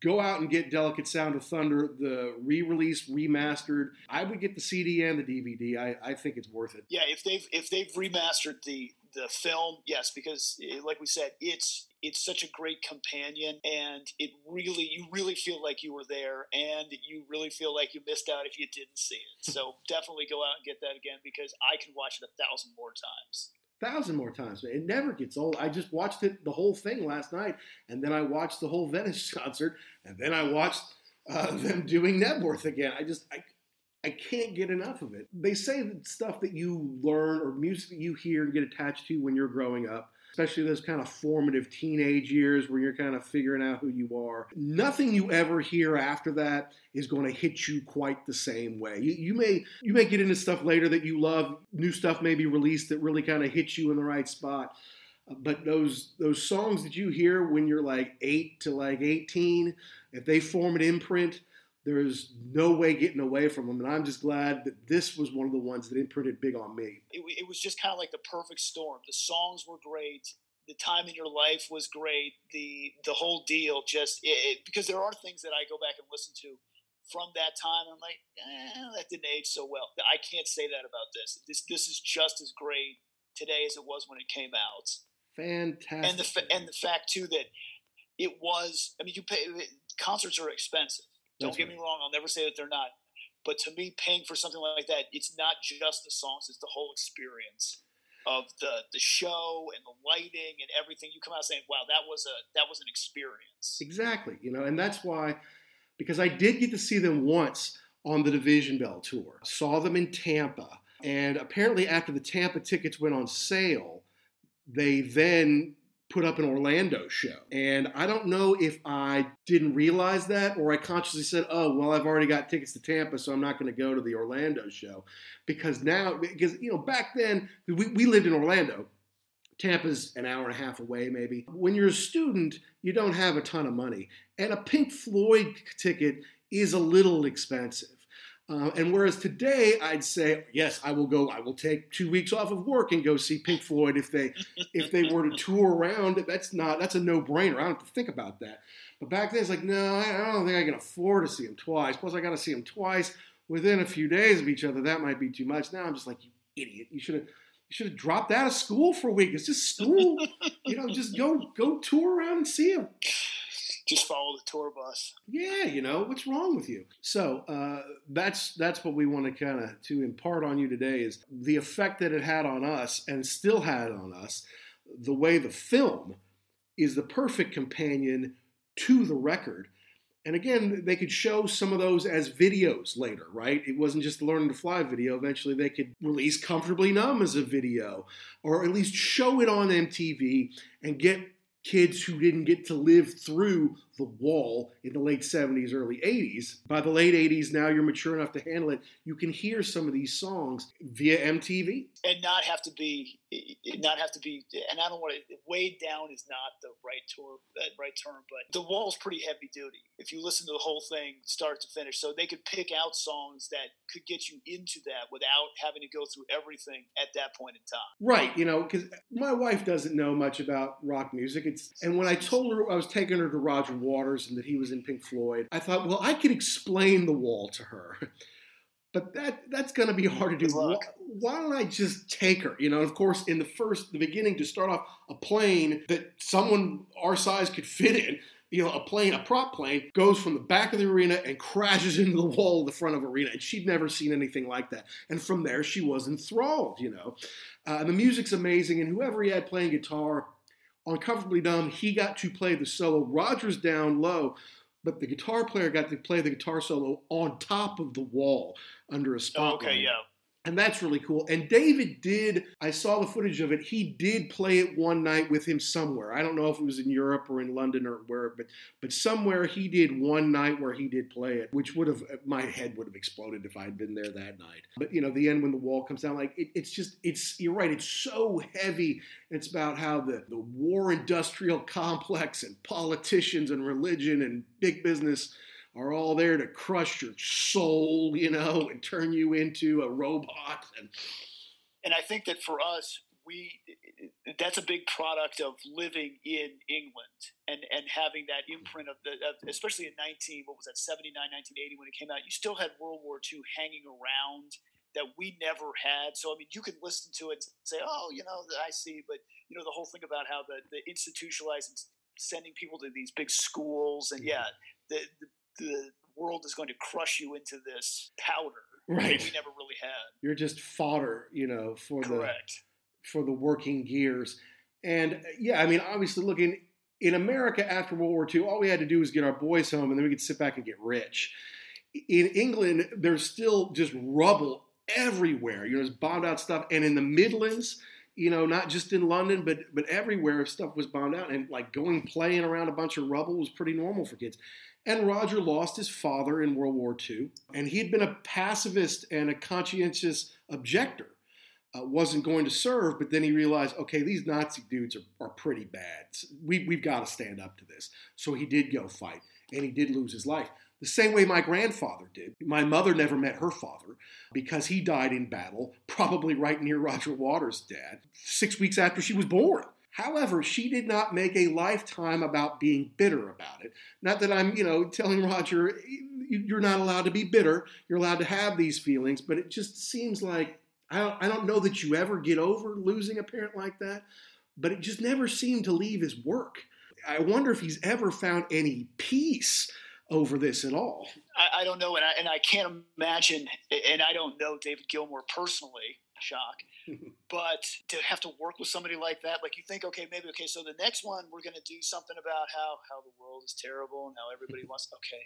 S3: go out and get Delicate Sound of Thunder, the re-release, remastered. I would get the CD and the DVD. I, I think it's worth it.
S2: Yeah, if they've if they've remastered the the film, yes, because eh, like we said, it's it's such a great companion, and it really you really feel like you were there, and you really feel like you missed out if you didn't see it. So definitely go out and get that again because I can watch it a thousand more times.
S3: thousand more times. It never gets old. I just watched it the whole thing last night, and then I watched the whole Venice concert, and then I watched uh, them doing Knebworth again. I just I I can't get enough of it. They say that stuff that you learn or music that you hear and get attached to when you're growing up. especially those kind of formative teenage years where you're kind of figuring out who you are. Nothing you ever hear after that is going to hit you quite the same way. You, you may you may get into stuff later that you love, new stuff may be released that really kind of hits you in the right spot. But those those songs that you hear when you're like eight to like 18, if they form an imprint, there's no way getting away from them. And I'm just glad that this was one of the ones that imprinted big on me.
S2: It, it was just kind of like the perfect storm. The songs were great. The time in your life was great. The the whole deal just it, it, because there are things that I go back and listen to from that time. I'm like, eh, that didn't age so well. I can't say that about this. This this is just as great today as it was when it came out.
S3: Fantastic.
S2: And the and the fact too that it was. I mean, you pay concerts are expensive don't get me wrong. I'll never say that they're not. But to me, paying for something like that, it's not just the songs; it's the whole experience of the the show and the lighting and everything. You come out saying, "Wow, that was a that was an experience."
S3: Exactly. You know, and that's why, because I did get to see them once on the Division Bell tour. Saw them in Tampa, and apparently after the Tampa tickets went on sale, they then put up an Orlando show. And I don't know if I didn't realize that or I consciously said, oh, well, I've already got tickets to Tampa, so I'm not going to go to the Orlando show. Because now, because, you know, back then, we, we lived in Orlando. Tampa's an hour and a half away, maybe. When you're a student, you don't have a ton of money. And a Pink Floyd ticket is a little expensive. Uh, and whereas today I'd say yes, I will go. I will take two weeks off of work and go see Pink Floyd if they if they were to tour around. That's not that's a no brainer. I don't have to think about that. But back then it's like no, I don't think I can afford to see them twice. Plus I got to see them twice within a few days of each other. That might be too much. Now I'm just like you idiot. You should have you should have dropped out of school for a week. It's just school. you know, just go go tour around and see them
S2: just follow the tour bus.
S3: Yeah, you know what's wrong with you. So uh, that's that's what we want to kind of to impart on you today is the effect that it had on us and still had on us. The way the film is the perfect companion to the record. And again, they could show some of those as videos later, right? It wasn't just the Learning to Fly video. Eventually, they could release Comfortably Numb as a video, or at least show it on MTV and get kids who didn't get to live through the wall in the late 70s, early 80s. By the late 80s, now you're mature enough to handle it. You can hear some of these songs via MTV.
S2: And not have to be, not have to be, and I don't want to, weighed down is not the right, tour, uh, right term, but the wall's pretty heavy duty if you listen to the whole thing start to finish. So they could pick out songs that could get you into that without having to go through everything at that point in time.
S3: Right. You know, because my wife doesn't know much about rock music. It's, and when I told her I was taking her to Roger Waters and that he was in Pink Floyd. I thought, well, I could explain the wall to her. But that that's going to be hard to do. Why, why, don't I just take her? You know, of course, in the first, the beginning, to start off, a plane that someone our size could fit in, you know, a plane, a prop plane, goes from the back of the arena and crashes into the wall of the front of arena. And she'd never seen anything like that. And from there, she was enthralled, you know. Uh, and the music's amazing. And whoever he had playing guitar, on Comfortably Numb, he got to play the solo. Rogers down low, but the guitar player got to play the guitar solo on top of the wall under a oh, spotlight.
S2: Okay, yeah
S3: and that's really cool. And David did, I saw the footage of it. He did play it one night with him somewhere. I don't know if it was in Europe or in London or where, but but somewhere he did one night where he did play it, which would have my head would have exploded if I had been there that night. But you know, the end when the wall comes down, like it, it's just it's you're right. It's so heavy. It's about how the the war industrial complex and politicians and religion and big business are all there to crush your soul, you know, and turn you into a robot. And
S2: and I think that for us, we that's a big product of living in England and and having that imprint of the of, especially in 19 what was that 79 1980 when it came out you still had World War II hanging around that we never had so I mean you could listen to it and say oh you know I see but you know the whole thing about how the the institutionalizing sending people to these big schools and mm-hmm. yeah the, the the world is going to crush you into this powder.
S3: Right.
S2: We never really had.
S3: You're just fodder, you know, for
S2: Correct.
S3: the for the working gears. And uh, yeah, I mean, obviously, looking in America after World War II, all we had to do was get our boys home, and then we could sit back and get rich. In England, there's still just rubble everywhere. You know, there's bombed out stuff, and in the Midlands, you know, not just in London, but but everywhere stuff was bombed out, and like going playing around a bunch of rubble was pretty normal for kids. And Roger lost his father in World War II, and he had been a pacifist and a conscientious objector. Uh, wasn't going to serve, but then he realized, okay, these Nazi dudes are, are pretty bad. We, we've got to stand up to this. So he did go fight, and he did lose his life. The same way my grandfather did. My mother never met her father because he died in battle, probably right near Roger Waters' dad, six weeks after she was born. However, she did not make a lifetime about being bitter about it. Not that I'm, you know, telling Roger, you're not allowed to be bitter. You're allowed to have these feelings, but it just seems like I don't, I don't know that you ever get over losing a parent like that, but it just never seemed to leave his work. I wonder if he's ever found any peace over this at all.
S2: I, don't know, and I, and I can't imagine, and I don't know David Gilmour personally, shock. but to have to work with somebody like that, like you think, okay, maybe okay, so the next one we're going to do something about how how the world is terrible and how everybody wants. Okay,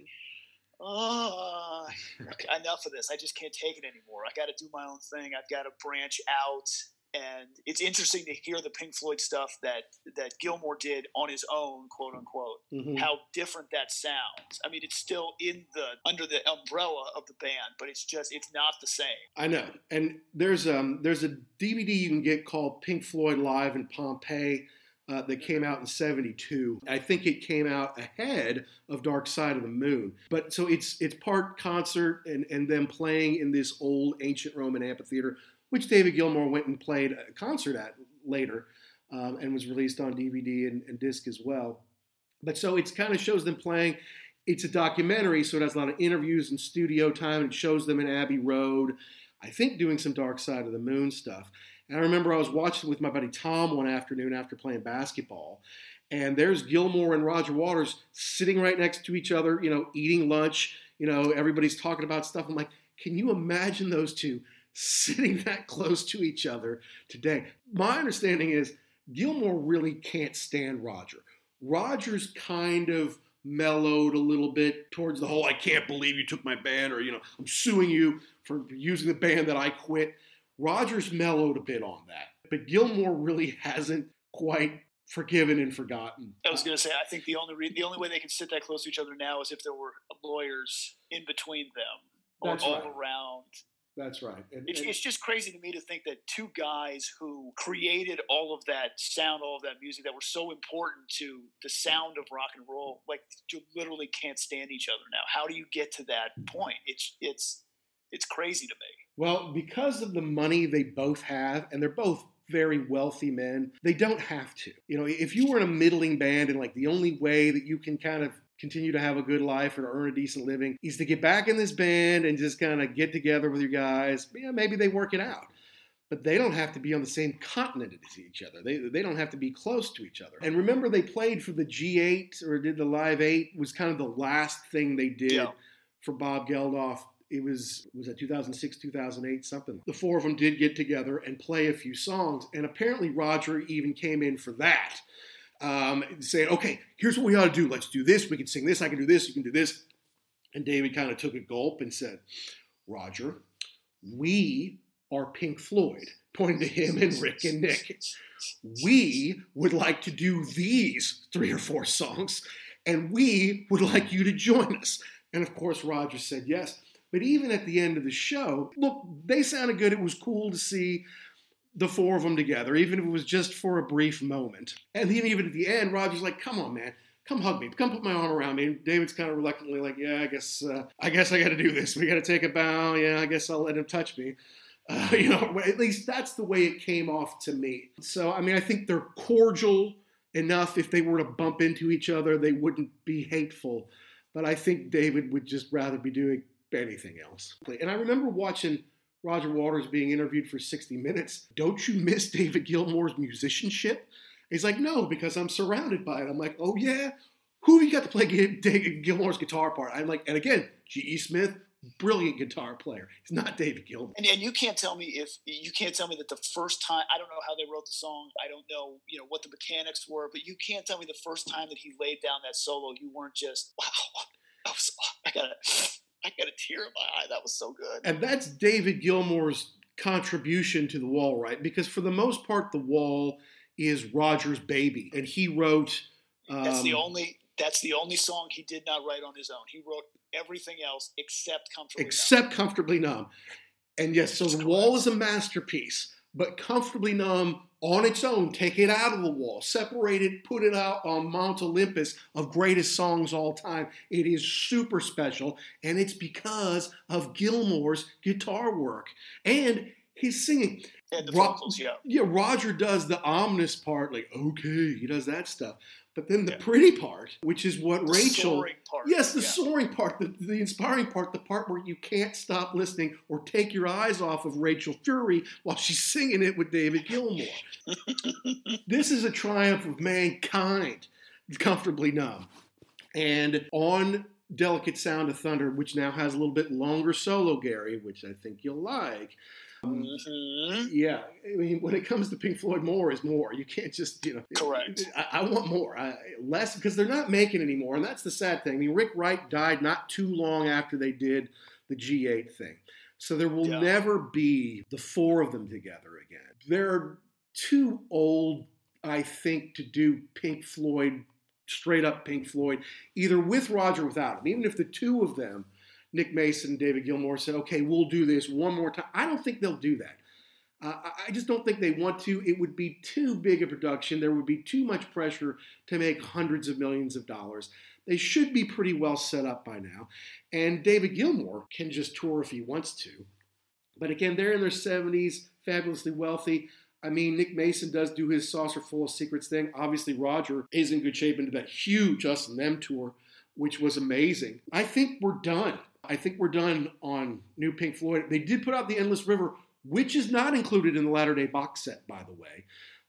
S2: oh, okay, enough of this. I just can't take it anymore. I got to do my own thing. I've got to branch out and it's interesting to hear the Pink Floyd stuff that that Gilmour did on his own, quote unquote. Mm-hmm. How different that sounds. I mean, it's still in the under the umbrella of the band, but it's just it's not the same.
S3: I know, and there's um there's a DVD you can get called Pink Floyd Live in Pompeii. Uh, that came out in 72. I think it came out ahead of Dark Side of the Moon. But so it's it's part concert and, and them playing in this old ancient Roman amphitheater which David Gilmour went and played a concert at later um, and was released on DVD and, and disc as well. But so it kind of shows them playing. It's a documentary, so it has a lot of interviews and studio time. And it shows them in Abbey Road, I think doing some Dark Side of the Moon stuff. And I remember I was watching with my buddy Tom one afternoon after playing basketball, and there's Gilmour and Roger Waters sitting right next to each other, you know, eating lunch. You know, everybody's talking about stuff. I'm like, can you imagine those two sitting that close to each other today. My understanding is Gilmour really can't stand Roger. Roger's kind of mellowed a little bit towards the whole I can't believe you took my band or you know I'm suing you for using the band that I quit. Roger's mellowed a bit on that. But Gilmour really hasn't quite forgiven and forgotten.
S2: I was going to say I think the only re- the only way they can sit that close to each other now is if there were lawyers in between them or That's all right. around
S3: that's right. And,
S2: it's,
S3: and,
S2: it's just crazy to me to think that two guys who created all of that sound, all of that music that were so important to the sound of rock and roll, like you literally can't stand each other now. How do you get to that point? It's it's it's crazy to me.
S3: Well, because of the money they both have, and they're both very wealthy men, they don't have to. You know, if you were in a middling band and like the only way that you can kind of continue to have a good life or to earn a decent living is to get back in this band and just kind of get together with your guys. Yeah, maybe they work it out. But they don't have to be on the same continent as each other. They, they don't have to be close to each other. And remember, they played for the G8 or did the Live 8 was kind of the last thing they did yeah. for Bob Geldof. It was was that 2006, 2008, something. The four of them did get together and play a few songs, and apparently Roger even came in for that um, okay, here's what we ought to do. Let's do this. We can sing this. I can do this. You can do this. And David kind of took a gulp and said, Roger, we are Pink Floyd, pointing to him and Rick and Nick. We would like to do these three or four songs, and we would like you to join us. And of course, Roger said yes. But even at the end of the show, look, they sounded good. It was cool to see the four of them together, even if it was just for a brief moment. And then even at the end, Roger's like, "Come on, man." Come hug me. Come put my arm around me. And David's kind of reluctantly like, "Yeah, I guess, uh, I guess I got to do this. We got to take a bow. Yeah, I guess I'll let him touch me." Uh, you know, at least that's the way it came off to me. So, I mean, I think they're cordial enough. If they were to bump into each other, they wouldn't be hateful. But I think David would just rather be doing anything else. And I remember watching Roger Waters being interviewed for 60 Minutes. Don't you miss David Gilmour's musicianship? He's like, no, because I'm surrounded by it. I'm like, oh yeah, who you got to play David Gilmour's guitar part? I'm like, and again, G.E. Smith, brilliant guitar player. It's not David Gilmour.
S2: And, and, you can't tell me if you can't tell me that the first time I don't know how they wrote the song. I don't know, you know, what the mechanics were, but you can't tell me the first time that he laid down that solo, you weren't just wow. I, was, I gotta I got a tear in my eye. That was so good.
S3: And that's David Gilmour's contribution to the wall, right? Because for the most part, the wall is Roger's baby, and he wrote.
S2: Um, that's the um, only. That's the only song he did not write on his own. He wrote everything else except comfortably.
S3: Except
S2: numb.
S3: comfortably numb, and yes, so the wall is a masterpiece. But comfortably numb on its own, take it out of the wall, separate it, put it out on Mount Olympus of greatest songs all time. It is super special, and it's because of Gilmour's guitar work and his singing.
S2: And the vocals, yeah.
S3: Yeah, Roger does the ominous part, like, okay, he does that stuff. But then the yeah. pretty part, which is what
S2: the
S3: Rachel.
S2: Part,
S3: yes, the yeah. soaring part, the, the inspiring part, the part where you can't stop listening or take your eyes off of Rachel Fury while she's singing it with David Gilmour. this is a triumph of mankind, comfortably numb. And on Delicate Sound of Thunder, which now has a little bit longer solo, Gary, which I think you'll like. Mm-hmm. Yeah, I mean, when it comes to Pink Floyd, more is more. You can't just, you know.
S2: Correct.
S3: I, I want more, I, less because they're not making anymore, and that's the sad thing. I mean, Rick Wright died not too long after they did the G8 thing, so there will yeah. never be the four of them together again. They're too old, I think, to do Pink Floyd straight up Pink Floyd, either with Roger or without him. Even if the two of them Nick Mason, David Gilmour said, okay, we'll do this one more time. I don't think they'll do that. Uh, I just don't think they want to. It would be too big a production. There would be too much pressure to make hundreds of millions of dollars. They should be pretty well set up by now. And David Gilmour can just tour if he wants to. But again, they're in their 70s, fabulously wealthy. I mean, Nick Mason does do his Saucerful of Secrets thing. Obviously, Roger is in good shape into that huge Us and Them tour, which was amazing. I think we're done. I think we're done on New Pink Floyd. They did put out The Endless River, which is not included in the latter day box set, by the way.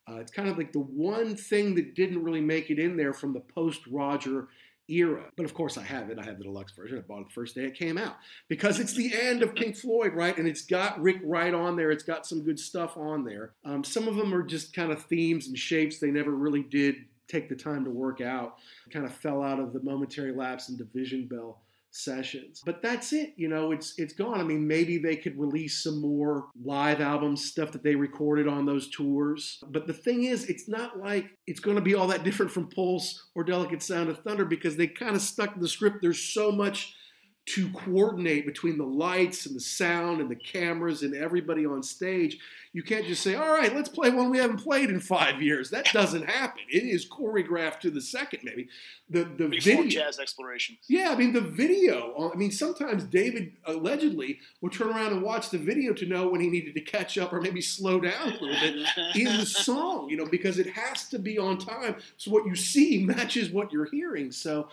S3: Uh, it's kind of like the one thing that didn't really make it in there from the post Roger era. But of course, I have it. I have the deluxe version. I bought it the first day it came out because it's the end of Pink Floyd, right? And it's got Rick Wright on there. It's got some good stuff on there. Um, some of them are just kind of themes and shapes they never really did take the time to work out. Kind of fell out of the momentary lapse in Division Bell sessions. But that's it, you know, it's it's gone. I mean, maybe they could release some more live albums, stuff that they recorded on those tours. But the thing is, it's not like it's going to be all that different from Pulse or Delicate Sound of Thunder because they kind of stuck to the script. There's so much to coordinate between the lights and the sound and the cameras and everybody on stage. You can't just say, all right, let's play one we haven't played in five years. That doesn't happen. It is choreographed to the second, maybe. The, the
S2: Before
S3: video.
S2: jazz exploration.
S3: Yeah, I mean, the video. Uh, I mean, sometimes David allegedly would turn around and watch the video to know when he needed to catch up or maybe slow down a little bit in the song, you know, because it has to be on time. So what you see matches what you're hearing. So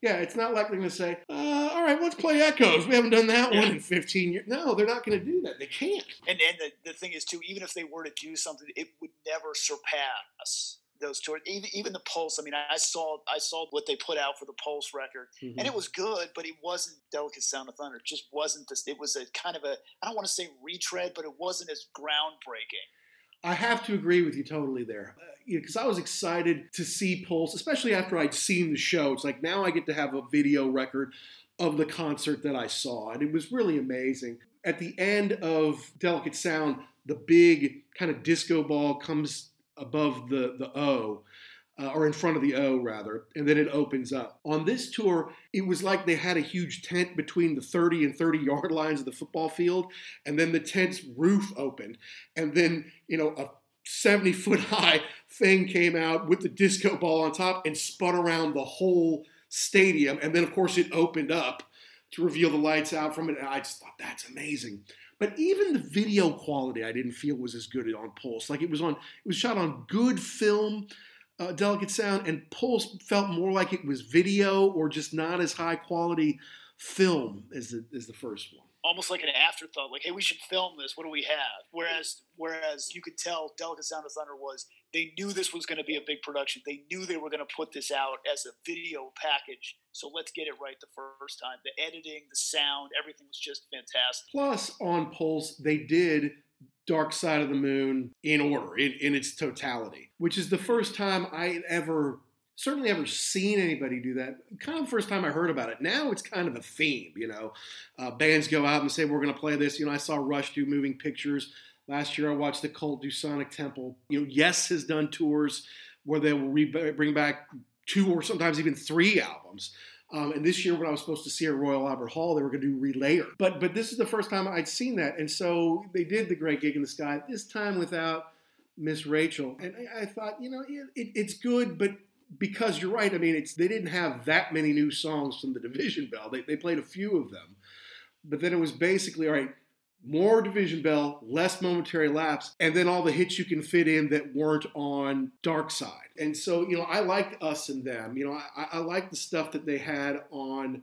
S3: yeah, it's not like they're going to say, uh, all right, let's play Echoes. We haven't done that yeah. one in 15 years. No, they're not going to do that. They can't.
S2: And, and the, the thing is, too, even if they were to do something, it would never surpass those tours. Even, even the Pulse. I mean, I saw I saw what they put out for the Pulse record, mm-hmm. and it was good, but it wasn't Delicate Sound of Thunder. It just wasn't this. It was a kind of a I don't want to say retread, but it wasn't as groundbreaking.
S3: I have to agree with you totally there. Because uh, I was excited to see Pulse, especially after I'd seen the show. It's like now I get to have a video record of the concert that I saw, and it was really amazing. At the end of Delicate Sound, the big kind of disco ball comes above the, the O, uh, or in front of the O rather, and then it opens up. On this tour, it was like they had a huge tent between the 30 and 30 yard lines of the football field, and then the tent's roof opened, and then you know a 70 foot high thing came out with the disco ball on top and spun around the whole stadium, and then of course it opened up to reveal the lights out from it. And I just thought that's amazing. But even the video quality, I didn't feel was as good on Pulse. Like it was on, it was shot on good film uh, delicate sound, and Pulse felt more like it was video or just not as high quality film as the, as the first one.
S2: Almost like an afterthought, like, "Hey, we should film this. What do we have?" Whereas, whereas you could tell, "Delicate Sound of Thunder" was they knew this was going to be a big production. They knew they were going to put this out as a video package. So let's get it right the first time. The editing, the sound, everything was just fantastic.
S3: Plus, on Pulse, they did Dark Side of the Moon in order, in, in its totality, which is the first time I ever certainly ever seen anybody do that. Kind of the first time I heard about it. Now it's kind of a theme, you know. Uh, bands go out and say, we're going to play this. You know, I saw Rush do moving pictures. Last year I watched the Cult do Sonic Temple. You know, Yes has done tours where they will re- bring back two or sometimes even three albums. Um, and this year, when I was supposed to see at Royal Albert Hall, they were going to do Relayer. But but this is the first time I'd seen that, and so they did the Great Gig in the Sky. This time without Miss Rachel, and I, I thought, you know, it, it, it's good, but because you're right. I mean, it's they didn't have that many new songs from the Division Bell. They they played a few of them, but then it was basically all right. More Division Bell, less momentary lapse, and then all the hits you can fit in that weren't on Dark Side. And so, you know, I liked Us and Them. You know, I, I liked the stuff that they had on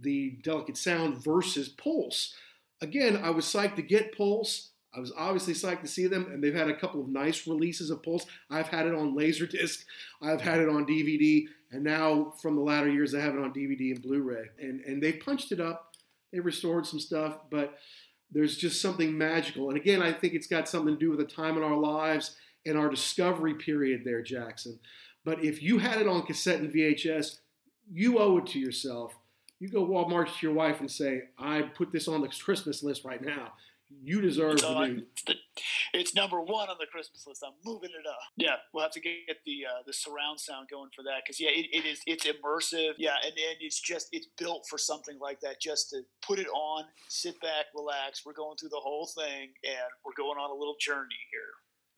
S3: the Delicate Sound versus Pulse. Again, I was psyched to get Pulse. I was obviously psyched to see them, and they've had a couple of nice releases of Pulse. I've had it on Laserdisc, I've had it on DVD, and now from the latter years, I have it on DVD and Blu-ray. And and they've punched it up, they've restored some stuff, but there's just something magical. And again, I think it's got something to do with the time in our lives and our discovery period there, Jackson. But if you had it on cassette and VHS, you owe it to yourself. You go Walmart to your wife and say, "I put this on the Christmas list right now." You deserve
S2: It's,
S3: to
S2: on- it's, the- it's number one on the Christmas list. I'm moving it up. Yeah, we'll have to get the uh, the surround sound going for that because yeah, it, it is it's immersive. Yeah, and, and it's just it's built for something like that. Just to put it on, sit back, relax. We're going through the whole thing, and we're going on a little journey here.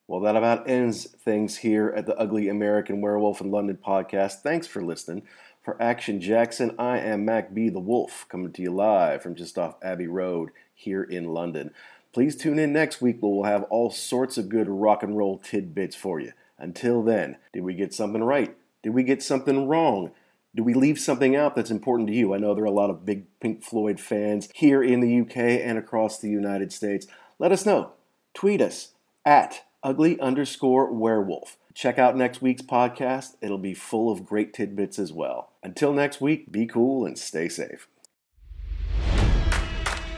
S1: Well, that about ends things here at the Ugly American Werewolf in London podcast. Thanks for listening. For Action Jackson, I am Mac B. the Wolf, coming to you live from just off Abbey Road here in London. Please tune in next week where we'll have all sorts of good rock and roll tidbits for you. Until then, did we get something right? Did we get something wrong? Do we leave something out that's important to you? I know there are a lot of big Pink Floyd fans here in the UK and across the United States. Let us know. Tweet us at ugly underscore werewolf. Check out next week's podcast. It'll be full of great tidbits as well. Until next week, be cool and stay safe.